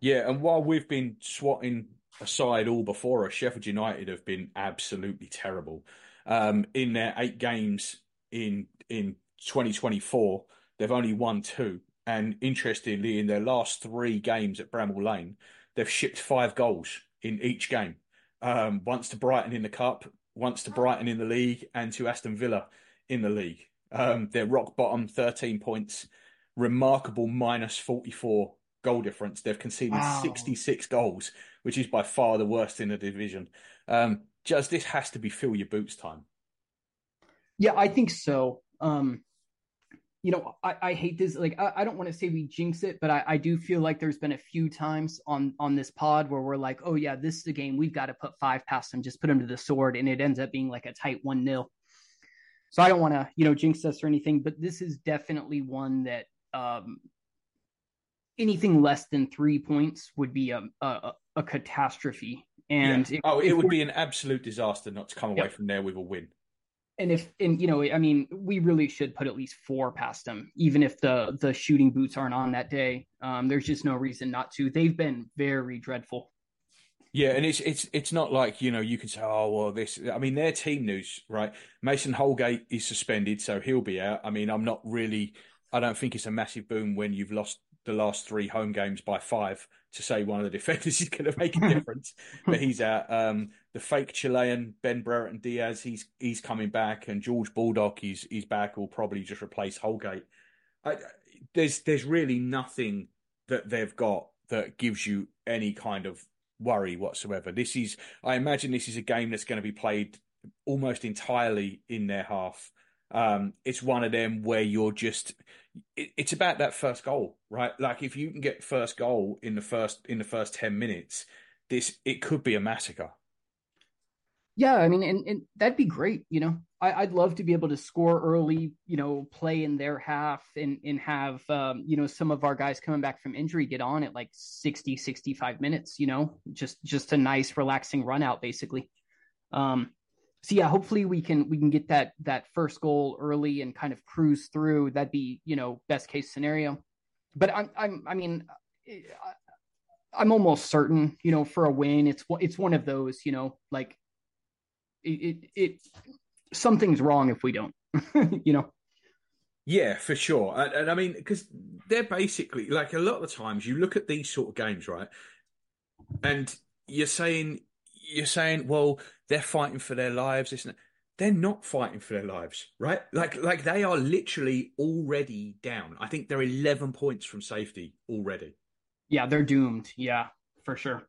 Yeah, and while we've been swatting aside all before us, Sheffield United have been absolutely terrible. Um, in their eight games in in 2024, they've only won two. And interestingly, in their last three games at Bramall Lane, they've shipped five goals in each game. Um, once to Brighton in the cup, once to Brighton in the league, and to Aston Villa in the league. Um, they're rock bottom, 13 points, remarkable minus 44 goal difference. They've conceded Wow. 66 goals, which is by far the worst in the division. Um, just this has to be fill your boots time. Yeah, I think so. Um, you know, I, I hate this. Like, I, I don't want to say we jinx it, but I, I do feel like there's been a few times on on this pod where we're like, oh yeah, this is a game we've got to put five past them, just put them to the sword, and it ends up being like a tight one nil. So I don't want to, you know, jinx us or anything, but this is definitely one that um, anything less than three points would be a a, a catastrophe. And Yeah. if- oh, it would be an absolute disaster not to come away from there with a win. and if and you know i mean we really should put at least four past them even if the the shooting boots aren't on that day um there's just no reason not to they've been very dreadful Yeah, and it's it's it's not like you know you can say, oh well, this. I mean, their team news, right? Mason Holgate is suspended, so he'll be out. I mean, I'm not really. I don't think it's a massive boom when you've lost the last three home games by five to say one of the defenders is going to make a difference. but he's out. Um, the fake Chilean Ben Brereton Diaz, he's he's coming back, and George Baldock, he's he's back. Will probably just replace Holgate. I, there's there's really nothing that they've got that gives you any kind of worry whatsoever. This is, I imagine, this is a game that's going to be played almost entirely in their half. Um, it's one of them where you're just, it, it's about that first goal, right? Like if you can get first goal in the first in the first ten minutes, this it could be a massacre. yeah i mean and, and that'd be great you know I, i'd love to be able to score early you know play in their half and and have um you know some of our guys coming back from injury get on at like 60 65 minutes you know just just a nice relaxing run out basically um so yeah hopefully we can we can get that that first goal early and kind of cruise through that'd be you know best case scenario but i'm i'm i mean i'm almost certain you know for a win it's it's one of those you know like it it, it something's wrong if we don't you know Yeah, for sure. And, and I mean, because they're basically like a lot of the times you look at these sort of games, right? And you're saying, you're saying, well, they're fighting for their lives. And that. They're not fighting for their lives, right? Like, like they are literally already down. I think they're 11 points from safety already. yeah they're doomed yeah for sure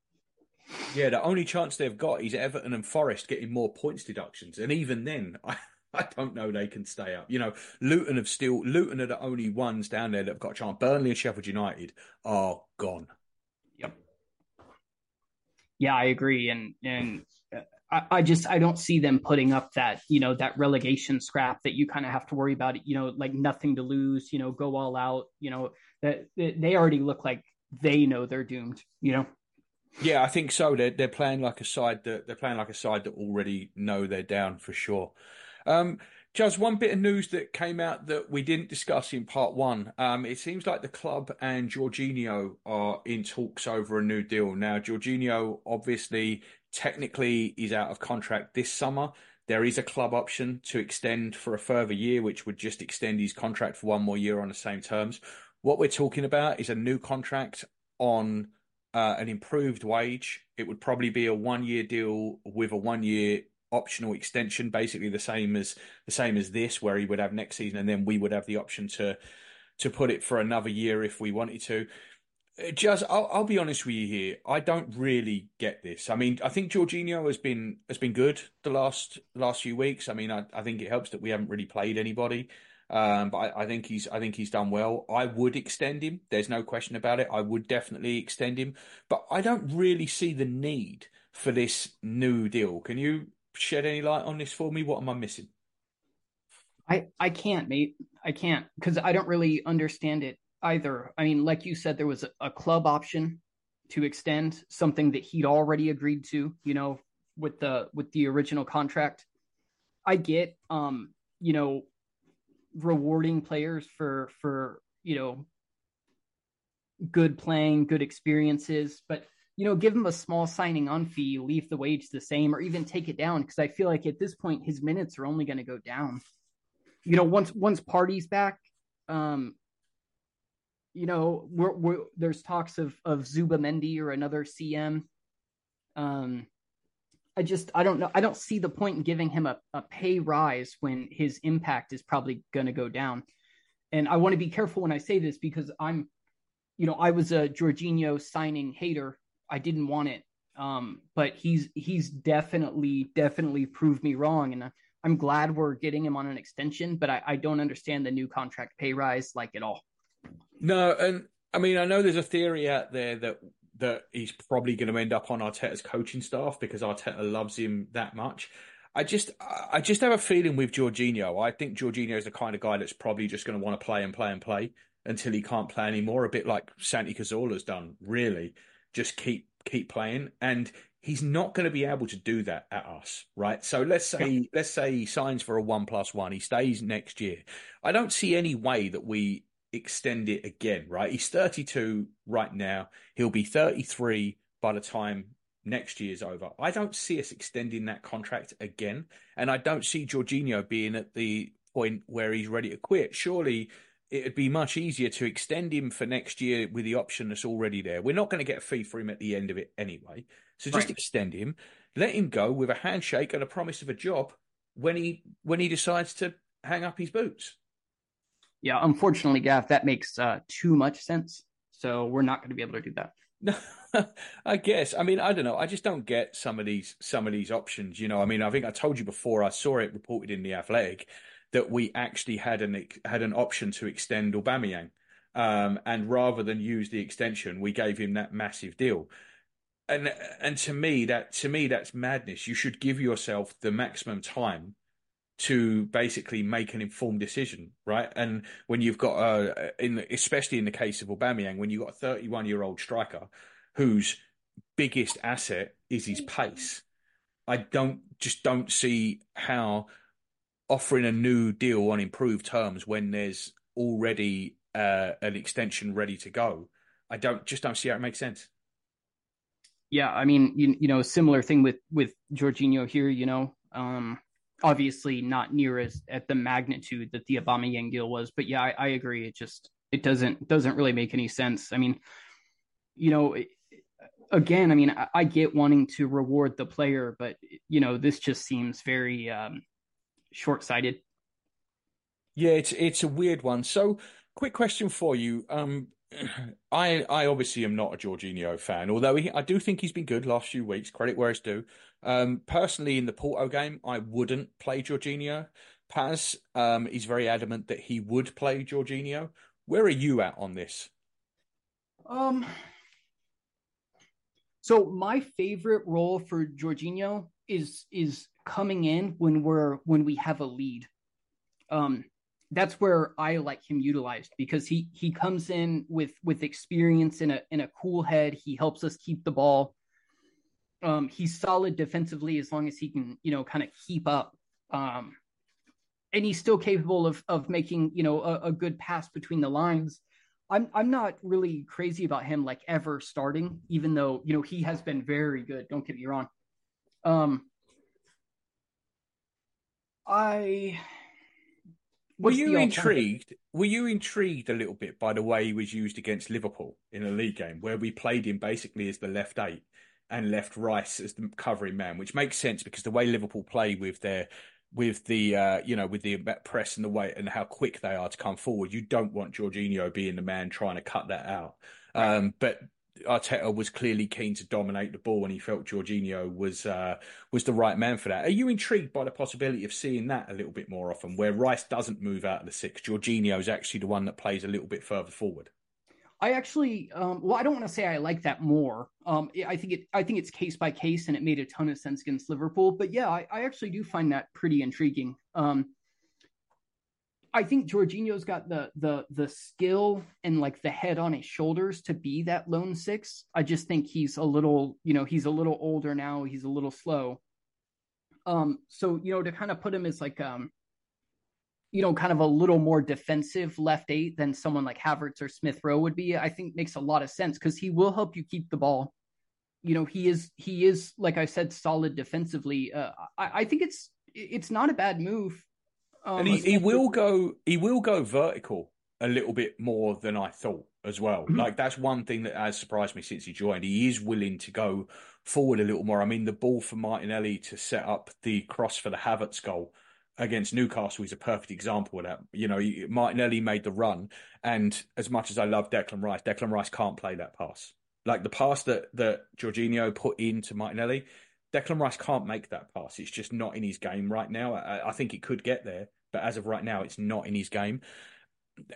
Yeah, the only chance they've got is Everton and Forest getting more points deductions, and even then, I, I don't know they can stay up. You know, Luton have still Luton are the only ones down there that have got a chance. Burnley and Sheffield United are gone. Yeah, I agree, and and uh, I, just I don't see them putting up that you know that relegation scrap that you kind of have to worry about. You know, like nothing to lose. You know, go all out. You know that that they already look like they know they're doomed. You know. Yeah, I think so. They're they're playing like a side that they're playing like a side that already know they're down for sure. Um, Just one bit of news that came out that we didn't discuss in part one. Um, it seems like the club and Jorginho are in talks over a new deal. Now, Jorginho obviously technically is out of contract this summer. There is a club option to extend for a further year, which would just extend his contract for one more year on the same terms. What we're talking about is a new contract on uh, an improved wage. It would probably be a one year deal with a one year optional extension, basically the same as the same as this, where he would have next season, and then we would have the option to to put it for another year if we wanted to. Uh, just, I'll, I'll be honest with you here. I don't really get this. I mean, I think Jorginho has been has been good the last last few weeks. I mean, I, I think it helps that we haven't really played anybody. Um, but I, I, think he's I think he's done well. I would extend him. There's no question about it. I would definitely extend him. But I don't really see the need for this new deal. Can you shed any light on this for me? What am I missing? I I can't, mate. I can't because I don't really understand it either. I mean, like you said, there was a, a club option to extend something that he'd already agreed to. You know, with the with the original contract. I get, um, you know, rewarding players for for you know good playing, good experiences, but you know, give him a small signing on fee, leave the wage the same, or even take it down. Because I feel like at this point, his minutes are only going to go down. You know, once once Partey's back, um, you know, we're, we're, there's talks of of Zubimendi or another CM. Um, I just I don't know. I don't see the point in giving him a, a pay rise when his impact is probably going to go down. And I want to be careful when I say this because I'm, you know, I was a Jorginho signing hater I didn't want it. Um, but he's he's definitely definitely proved me wrong, and I'm glad we're getting him on an extension. But I, I don't understand the new contract pay rise like at all. No, and I mean I know there's a theory out there that that he's probably going to end up on Arteta's coaching staff because Arteta loves him that much. I just I just have a feeling with Jorginho. I think Jorginho is the kind of guy that's probably just going to want to play and play and play until he can't play anymore. A bit like Santi Cazorla's done, really just keep keep playing. And he's not going to be able to do that at us right? So let's say yeah. let's say he signs for a one plus one he stays next year. I don't see any way that we extend it again right? He's 32 right now. He'll be 33 by the time next year's over. I don't see us extending that contract again. And i don't see Jorginho being at the point where he's ready to quit. Surely it'd be much easier to extend him for next year with the option that's already there. We're not going to get a fee for him at the end of it anyway. So just right. extend him, let him go with a handshake and a promise of a job when he when he decides to hang up his boots. Yeah, unfortunately, Gaff, that makes uh, too much sense. So we're not going to be able to do that. No, I guess. I mean, I don't know. I just don't get some of these some of these options. You know, I mean, I think I told you before. I saw it reported in the Athletic that we actually had an had an option to extend Aubameyang, um, and rather than use the extension, we gave him that massive deal. And and to me that to me that's madness. You should give yourself the maximum time to basically make an informed decision, right? And when you've got a, in especially in the case of Aubameyang, when you've got a 31 year old striker whose biggest asset is his pace, I don't just don't see how offering a new deal on improved terms when there's already uh, an extension ready to go. I don't just don't see how it makes sense. Yeah, I mean, you, you know, similar thing with with Jorginho here. You know, um, obviously not near as at the magnitude that the Aubameyang deal was, but yeah, I, I agree. It just it doesn't doesn't really make any sense. I mean, you know, again, I mean, I, I, get wanting to reward the player, but you know, this just seems very um, short sighted. Yeah, it's it's a weird one. So, quick question for you. Um, I I obviously am not a Jorginho fan, although he, I do think he's been good last few weeks. Credit where it's due. Um, personally, in the Porto game, I wouldn't play Jorginho. Paz um, is very adamant that he would play Jorginho. Where are you at on this? Um. So my favorite role for Jorginho is is coming in when we're when we have a lead. Um, that's where I like him utilized because he he comes in with with experience in a in a cool head. He helps us keep the ball. Um, he's solid defensively as long as he can you know kind of keep up. Um, and he's still capable of of making you know a, a, good pass between the lines. I'm I'm not really crazy about him like ever starting, even though you know he has been very good. Don't get me wrong. Um, I were you intrigued? Were you intrigued a little bit by the way he was used against Liverpool in a league game, where we played him basically as the left eight and left Rice as the covering man, which makes sense because the way Liverpool play with their with the uh, you know with the press and the way and how quick they are to come forward, you don't want Jorginho being the man trying to cut that out. Um, but Arteta was clearly keen to dominate the ball, and he felt Jorginho was uh, was the right man for that. Are you intrigued by the possibility of seeing that a little bit more often, where Rice doesn't move out of the six, Jorginho is actually the one that plays a little bit further forward? I actually, um, well, I don't want to say I like that more. Um, I think it, I think it's case by case, and it made a ton of sense against Liverpool. But yeah, I, I actually do find that pretty intriguing. Um, I think Jorginho's got the the the skill and like the head on his shoulders to be that lone six. I just think he's a little, you know, he's a little older now. He's a little slow. Um, so you know, to kind of put him as like um, you know, kind of a little more defensive left eight than someone like Havertz or Smith Rowe would be, I think makes a lot of sense because he will help you keep the ball. You know, he is he is like I said, solid defensively. Uh, I, I think it's it's not a bad move um, and he, he will go he will go vertical a little bit more than I thought as well. Mm-hmm. Like that's one thing that has surprised me since he joined. He is willing to go forward a little more. I mean, the ball for Martinelli to set up the cross for the Havertz goal against Newcastle is a perfect example of that. You know, Martinelli made the run, and as much as I love Declan Rice, Declan Rice can't play that pass. Like the pass that that Jorginho put into Martinelli, Declan Rice can't make that pass. It's just not in his game right now. I, I think it could get there, but as of right now, it's not in his game.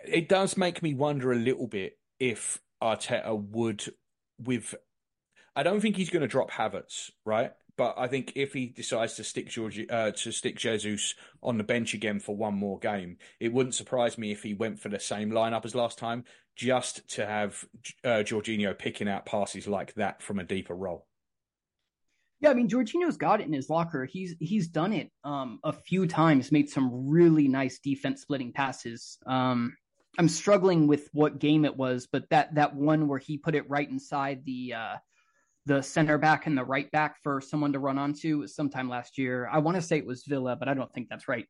It does make me wonder a little bit if Arteta would, with. I don't think he's going to drop Havertz, right? But I think if he decides to stick George, uh, to stick Jesus on the bench again for one more game, it wouldn't surprise me if he went for the same lineup as last time, just to have uh, Jorginho picking out passes like that from a deeper role. Yeah, I mean Jorginho's got it in his locker. He's he's done it um, a few times, made some really nice defense splitting passes. Um, I'm struggling with what game it was, but that that one where he put it right inside the uh, the center back and the right back for someone to run onto was sometime last year. I want to say it was Villa, but I don't think that's right.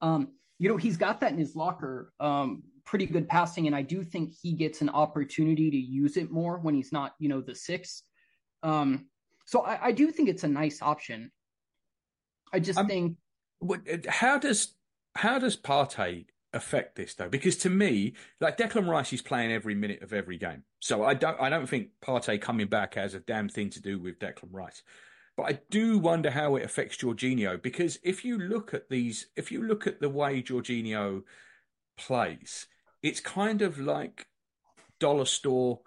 Um, you know, he's got that in his locker. Um, pretty good passing, and I do think he gets an opportunity to use it more when he's not, you know, the six. Um, so I, I do think it's a nice option. I just um, think. How does how does Partey affect this though? Because to me, like Declan Rice is playing every minute of every game, so I don't I don't think Partey coming back has a damn thing to do with Declan Rice. But I do wonder how it affects Jorginho because if you look at these, if you look at the way Jorginho plays, it's kind of like dollar store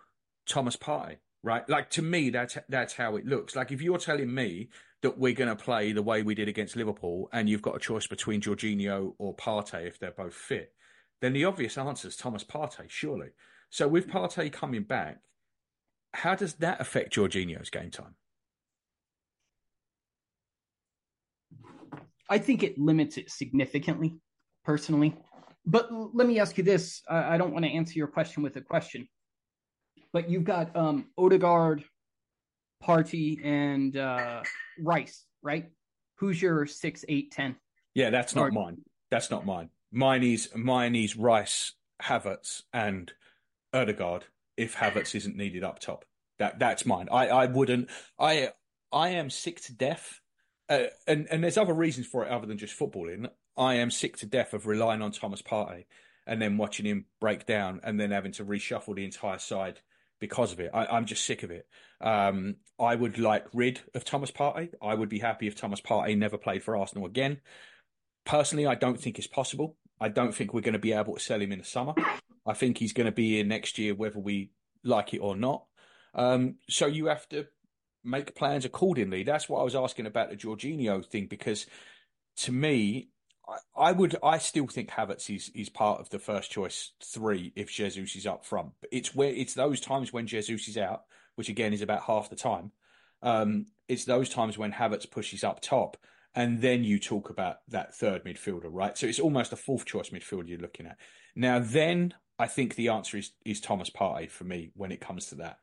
Thomas Partey right? Like to me, that's that's how it looks. Like if you're telling me that we're going to play the way we did against Liverpool, and you've got a choice between Jorginho or Partey if they're both fit, then the obvious answer is Thomas Partey, surely. So with Partey coming back, how does that affect Jorginho's game time? I think it limits it significantly, personally. But let me ask you this: I don't want to answer your question with a question but you've got um Odegaard, Partey, and uh, Rice, right? Who's your six, eight, ten? Yeah, that's not mine. That's not mine. Mine is mine is Rice, Havertz, and Odegaard. If Havertz isn't needed up top, that that's mine. I I wouldn't. I I am sick to death, uh, and and there's other reasons for it other than just footballing. I am sick to death of relying on Thomas Partey and then watching him break down and then having to reshuffle the entire side because of it. I, am just sick of it. Um, I would like rid of Thomas Partey. I would be happy if Thomas Partey never played for Arsenal again. Personally, I don't think it's possible. I don't think we're going to be able to sell him in the summer. I think he's going to be here next year, whether we like it or not. Um, so you have to make plans accordingly. That's what I was asking about the Jorginho thing, because to me, I would. I still think Havertz is is part of the first choice three if Jesus is up front. But it's where it's those times when Jesus is out, which again is about half the time. Um, it's those times when Havertz pushes up top, and then you talk about that third midfielder, right? So it's almost a fourth choice midfielder you're looking at. Now, then I think the answer is is Thomas Partey for me when it comes to that.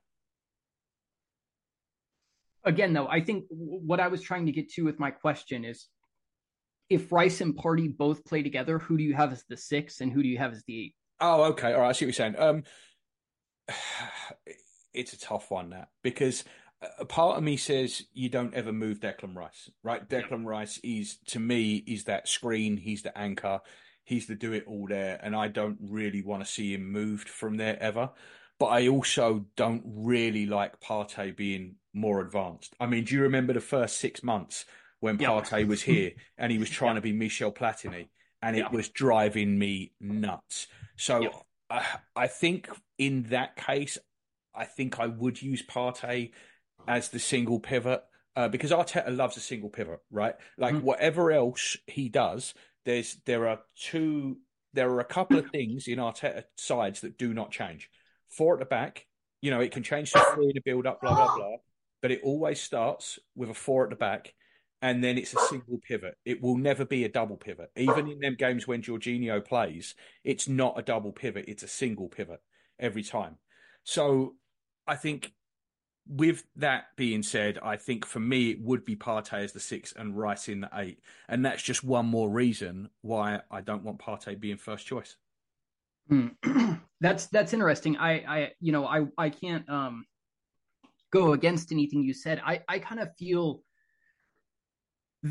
Again, though, I think what I was trying to get to with my question is if Rice and Partey both play together, who do you have as the six and who do you have as the eight? Oh, okay. All right. I see what you're saying. Um, it's a tough one that because a part of me says you don't ever move Declan Rice, right? Declan Rice is to me is that screen. He's the anchor. He's the do it all there, and I don't really want to see him moved from there ever. But I also don't really like Partey being more advanced. I mean, do you remember the first six months when yep. Partey was here and he was trying yep. to be Michel Platini, and it was driving me nuts. So yep. I, I think in that case, I think I would use Partey as the single pivot uh, because Arteta loves a single pivot, right? Like mm-hmm. whatever else he does, there's there are two, there are a couple of things in Arteta sides that do not change. Four at the back, you know, it can change to three to build up, blah blah blah, but it always starts with a four at the back, and then it's a single pivot. It will never be a double pivot. Even in them games when Jorginho plays, it's not a double pivot; it's a single pivot every time. So I think with that being said, I think for me it would be Partey as the six and Rice in the eight, and that's just one more reason why I don't want Partey being first choice. Hmm. that's that's interesting. I I you know I I can't um go against anything you said. I I kind of feel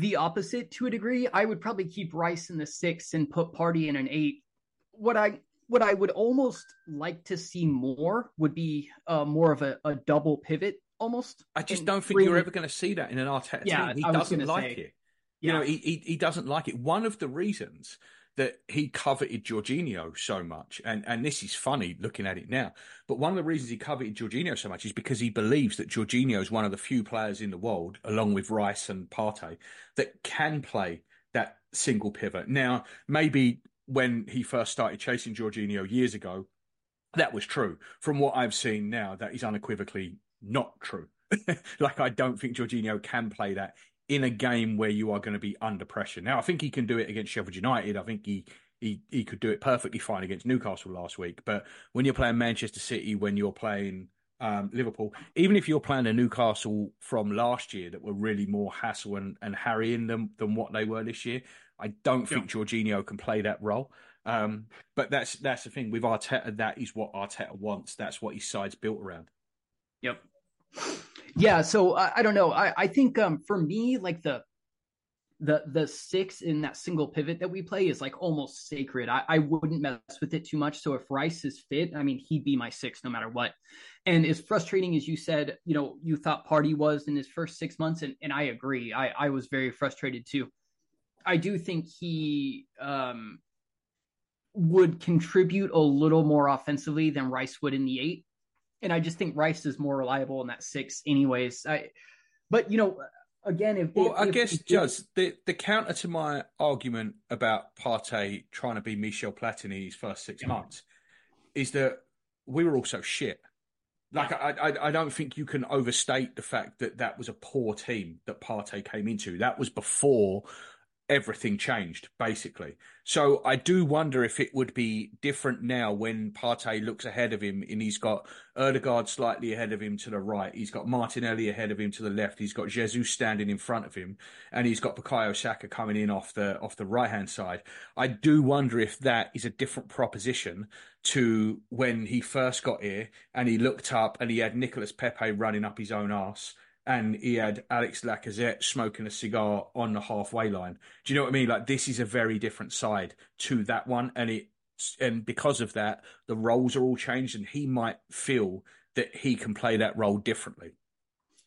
the opposite to a degree. I would probably keep Rice in the six and put Partey in an eight. What I what I would almost like to see more would be uh, more of a, a, double pivot almost. I just don't think you're ever going to see that in an Arteta yeah, team. He doesn't like say, it. You know, he, he, he doesn't like it. One of the reasons that he coveted Jorginho so much, and, and this is funny looking at it now, but one of the reasons he coveted Jorginho so much is because he believes that Jorginho is one of the few players in the world, along with Rice and Partey, that can play that single pivot. Now, maybe when he first started chasing Jorginho years ago, that was true. From what I've seen now, that is unequivocally not true. like I don't think Jorginho can play that in a game where you are going to be under pressure. Now I think he can do it against Sheffield United. I think he he he could do it perfectly fine against Newcastle last week. But when you're playing Manchester City, when you're playing um, Liverpool, even if you're playing a Newcastle from last year that were really more hassle and, and harrying them than what they were this year, I don't think yeah. Jorginho can play that role. Um, but that's that's the thing with Arteta. That is what Arteta wants. That's what his side's built around. Yep. Yeah. So I, I don't know. I, I think um, for me, like the the the six in that single pivot that we play is like almost sacred. I, I wouldn't mess with it too much. So if Rice is fit, I mean, he'd be my six no matter what. And as frustrating as you said, you know, you thought Partey was in his first six months, and, and I agree. I, I was very frustrated too. I do think he um, would contribute a little more offensively than Rice would in the eight, and I just think Rice is more reliable in that six, anyways. I, but you know, again, if well, if, I guess just the the counter to my argument about Partey trying to be Michel Platini's first six yeah. months is that we were also shit. Like I, I, I don't think you can overstate the fact that that was a poor team that Partey came into. That was before everything changed basically. So I do wonder if it would be different now when Partey looks ahead of him and he's got Odegaard slightly ahead of him to the right. He's got Martinelli ahead of him to the left. He's got Jesus standing in front of him and he's got Bukayo Saka coming in off the off the right hand side. I do wonder if that is a different proposition to when he first got here and he looked up and he had Nicolas Pepe running up his own arse and he had Alex Lacazette smoking a cigar on the halfway line. Do you know what I mean? Like this is a very different side to that one, and it and because of that, the roles are all changed, and he might feel that he can play that role differently.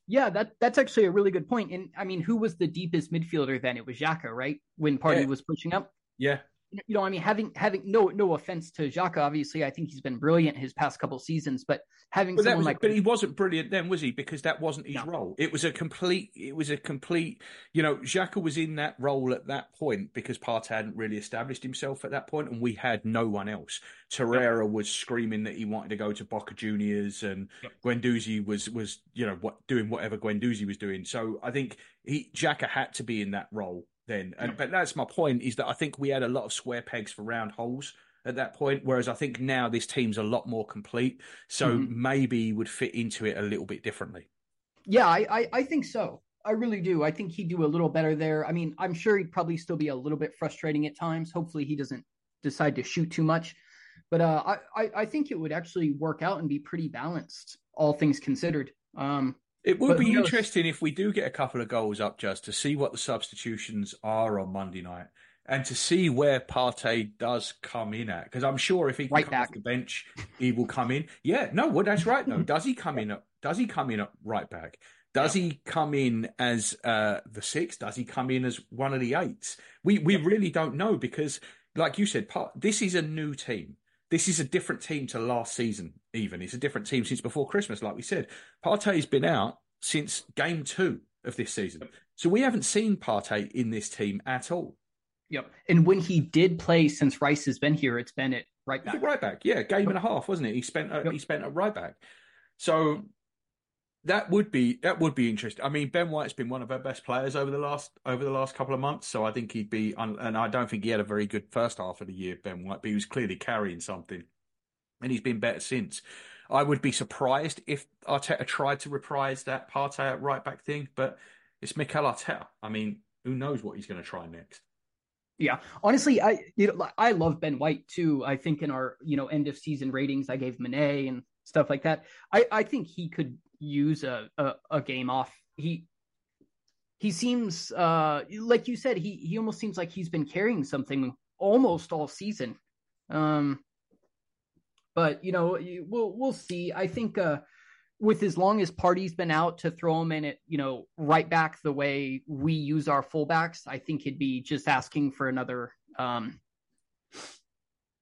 Yeah, that that's actually a really good point. And I mean, who was the deepest midfielder then? It was Xhaka, right? When Partey yeah. was pushing up. Yeah. You know, I mean, having having no no offense to Xhaka, obviously, I think he's been brilliant his past couple seasons, but having but someone was, like, but he wasn't brilliant then, was he? Because that wasn't his No. role. It was a complete. It was a complete. You know, Xhaka was in that role at that point because Partey hadn't really established himself at that point, and we had no one else. Torreira was screaming that he wanted to go to Boca Juniors, and Yep. Guendouzi was was you know what doing whatever Guendouzi was doing. So I think he Xhaka had to be in that role then. And, But that's my point is that I think we had a lot of square pegs for round holes at that point, whereas I think now this team's a lot more complete. So Mhm. maybe would fit into it a little bit differently. yeah, I, I I think so. I really do. I think he'd do a little better there. I mean, I'm sure he'd probably still be a little bit frustrating at times. Hopefully, he doesn't decide to shoot too much. But uh, I, I I think it would actually work out and be pretty balanced, all things considered. Um, It would But be interesting if we do get a couple of goals up just to see what the substitutions are on Monday night and to see where Partey does come in at. Because I'm sure if he can Right come back. off the bench, he will come in. Yeah, no, well, that's right. though. does he come in? At, does he come in at right back? Does he come in as uh, the six? Does he come in as one of the eights? We we really don't know because, like you said, part, this is a new team. This is a different team to last season. Even it's a different team since before Christmas. Like we said, Partey's been out since game two of this season, so we haven't seen Partey in this team at all. yep. And when he did play since Rice has been here, it's been at right back. right back, yeah, game and a half, wasn't it? He spent a, Yep. he spent a right back, so that would be that would be interesting. I mean, Ben White's been one of our best players over the last over the last couple of months, so I think he'd be. And I don't think he had a very good first half of the year, Ben White, but he was clearly carrying something, and he's been better since. I would be surprised if Arteta tried to reprise that Partey right back thing, but it's Mikel Arteta. I mean, who knows what he's going to try next? Yeah, honestly, I you know I love Ben White too. I think in our you know end of season ratings, I gave Manet and stuff like that. I I think he could use a a, a game off. He he seems uh like you said he he almost seems like he's been carrying something almost all season. Um, but you know we'll we'll see. I think uh with as long as Partey's been out to throw him in it, you know, right back the way we use our fullbacks, I think he'd be just asking for another, um,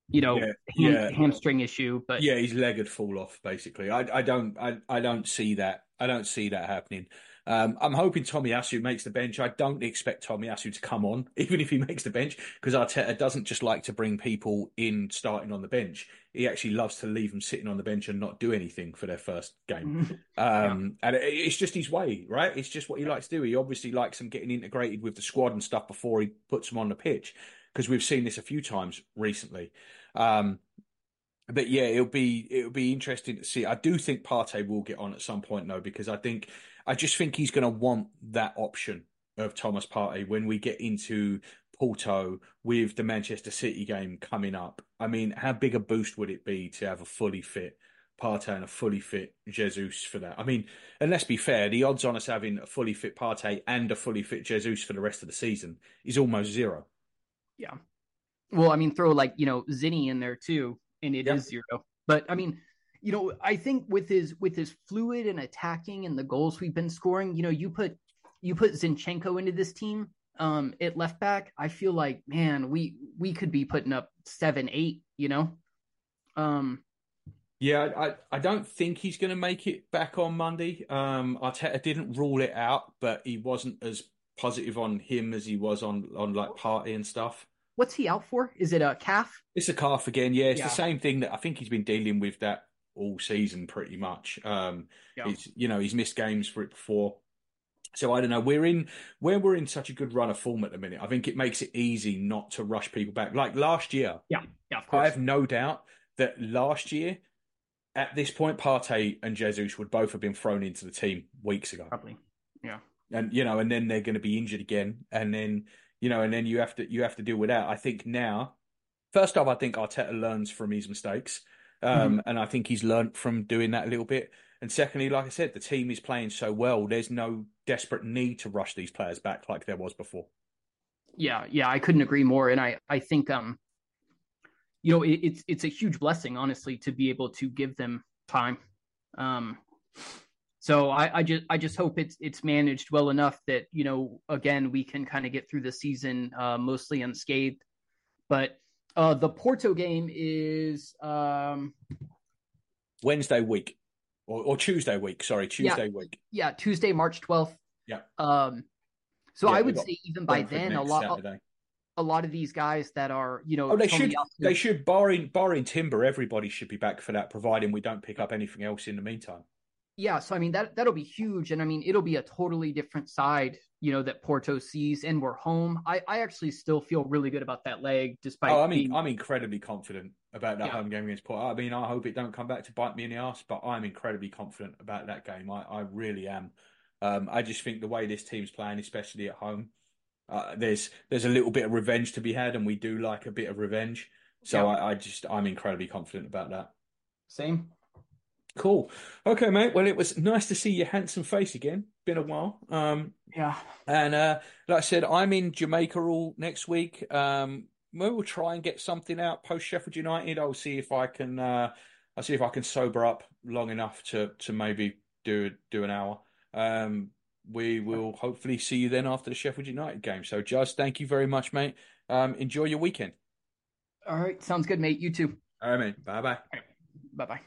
you know, Yeah, ham- yeah. hamstring issue. But yeah, his leg would fall off basically. I, I don't I, I don't see that. I don't see that happening. Um, I'm hoping Tomiyasu makes the bench. I don't expect Tomiyasu to come on, even if he makes the bench, because Arteta doesn't just like to bring people in starting on the bench. He actually loves to leave them sitting on the bench and not do anything for their first game. Um, And it, it's just his way, right? It's just what he likes to do. He obviously likes them getting integrated with the squad and stuff before he puts them on the pitch, because we've seen this a few times recently. Um, but yeah, it'll be it'll be interesting to see. I do think Partey will get on at some point though, because I think I just think he's going to want that option of Thomas Partey when we get into Porto with the Manchester City game coming up. I mean, how big a boost would it be to have a fully fit Partey and a fully fit Jesus for that? I mean, and let's be fair, the odds on us having a fully fit Partey and a fully fit Jesus for the rest of the season is almost zero. yeah. Well, I mean, throw like you know Zinni in there too, and it is Yeah. zero. But I mean, you know, I think with his with his fluid and attacking and the goals we've been scoring, you know, you put you put Zinchenko into this team um at left back, I feel like man, we we could be putting up seven, eight, you know. Um Yeah, I, I don't think he's going to make it back on Monday. Um, Arteta didn't rule it out, but he wasn't as positive on him as he was on on like Partey and stuff. What's he out for? Is it a calf? It's a calf again. Yeah, it's Yeah. the same thing that I think he's been dealing with that all season pretty much. Um, Yeah. it's you know he's missed games for it before. So I don't know. We're in where we're in such a good run of form at the minute. I think it makes it easy not to rush people back. Like last year, Yeah, of I have no doubt that last year, at this point, Partey and Jesus would both have been thrown into the team weeks ago. Probably. Yeah. And you know, and then they're going to be injured again, and then you know, and then you have to you have to deal with that. I think now, first off, I think Arteta learns from his mistakes, um, and I think he's learnt from doing that a little bit. And secondly, like I said, the team is playing so well. There's no desperate need to rush these players back like there was before. Yeah, yeah, I couldn't agree more. And I, I think, um, you know, it, it's it's a huge blessing, honestly, to be able to give them time. Um, so I, I just I just hope it's it's managed well enough that you know, again, we can kind of get through the season uh, mostly unscathed. But uh, the Porto game is um, Wednesday week or, or Tuesday week. Sorry, Tuesday yeah, week. Yeah, Tuesday, March twelfth. Yeah. Um, so yeah, I would say even by then, a lot. Saturday. A lot of these guys that are, you know, oh, they should, they should, barring barring Timber, everybody should be back for that, providing we don't pick up anything else in the meantime yeah, so I mean that that'll be huge, and I mean it'll be a totally different side, you know, that Porto sees, and we're home. I, I actually still feel really good about that leg, despite. Oh, I mean, being... I'm incredibly confident about that yeah. home game against Porto. I mean, I hope it don't come back to bite me in the ass, but I'm incredibly confident about that game. I, I really am. Um, I just think the way this team's playing, especially at home, uh, there's there's a little bit of revenge to be had, and we do like a bit of revenge. So yeah. I, I just I'm incredibly confident about that. Same. Cool. Okay, mate. Well, it was nice to see your handsome face again. Been a while. Um, yeah. And uh, like I said, I'm in Jamaica all next week. Um, we will try and get something out post Sheffield United. I'll see if I can. Uh, I'll see if I can sober up long enough to to maybe do do an hour. Um, we will hopefully see you then after the Sheffield United game. So, just thank you very much, mate. Um, enjoy your weekend. All right, sounds good, mate. You too. All right, mate. Bye bye. Bye bye.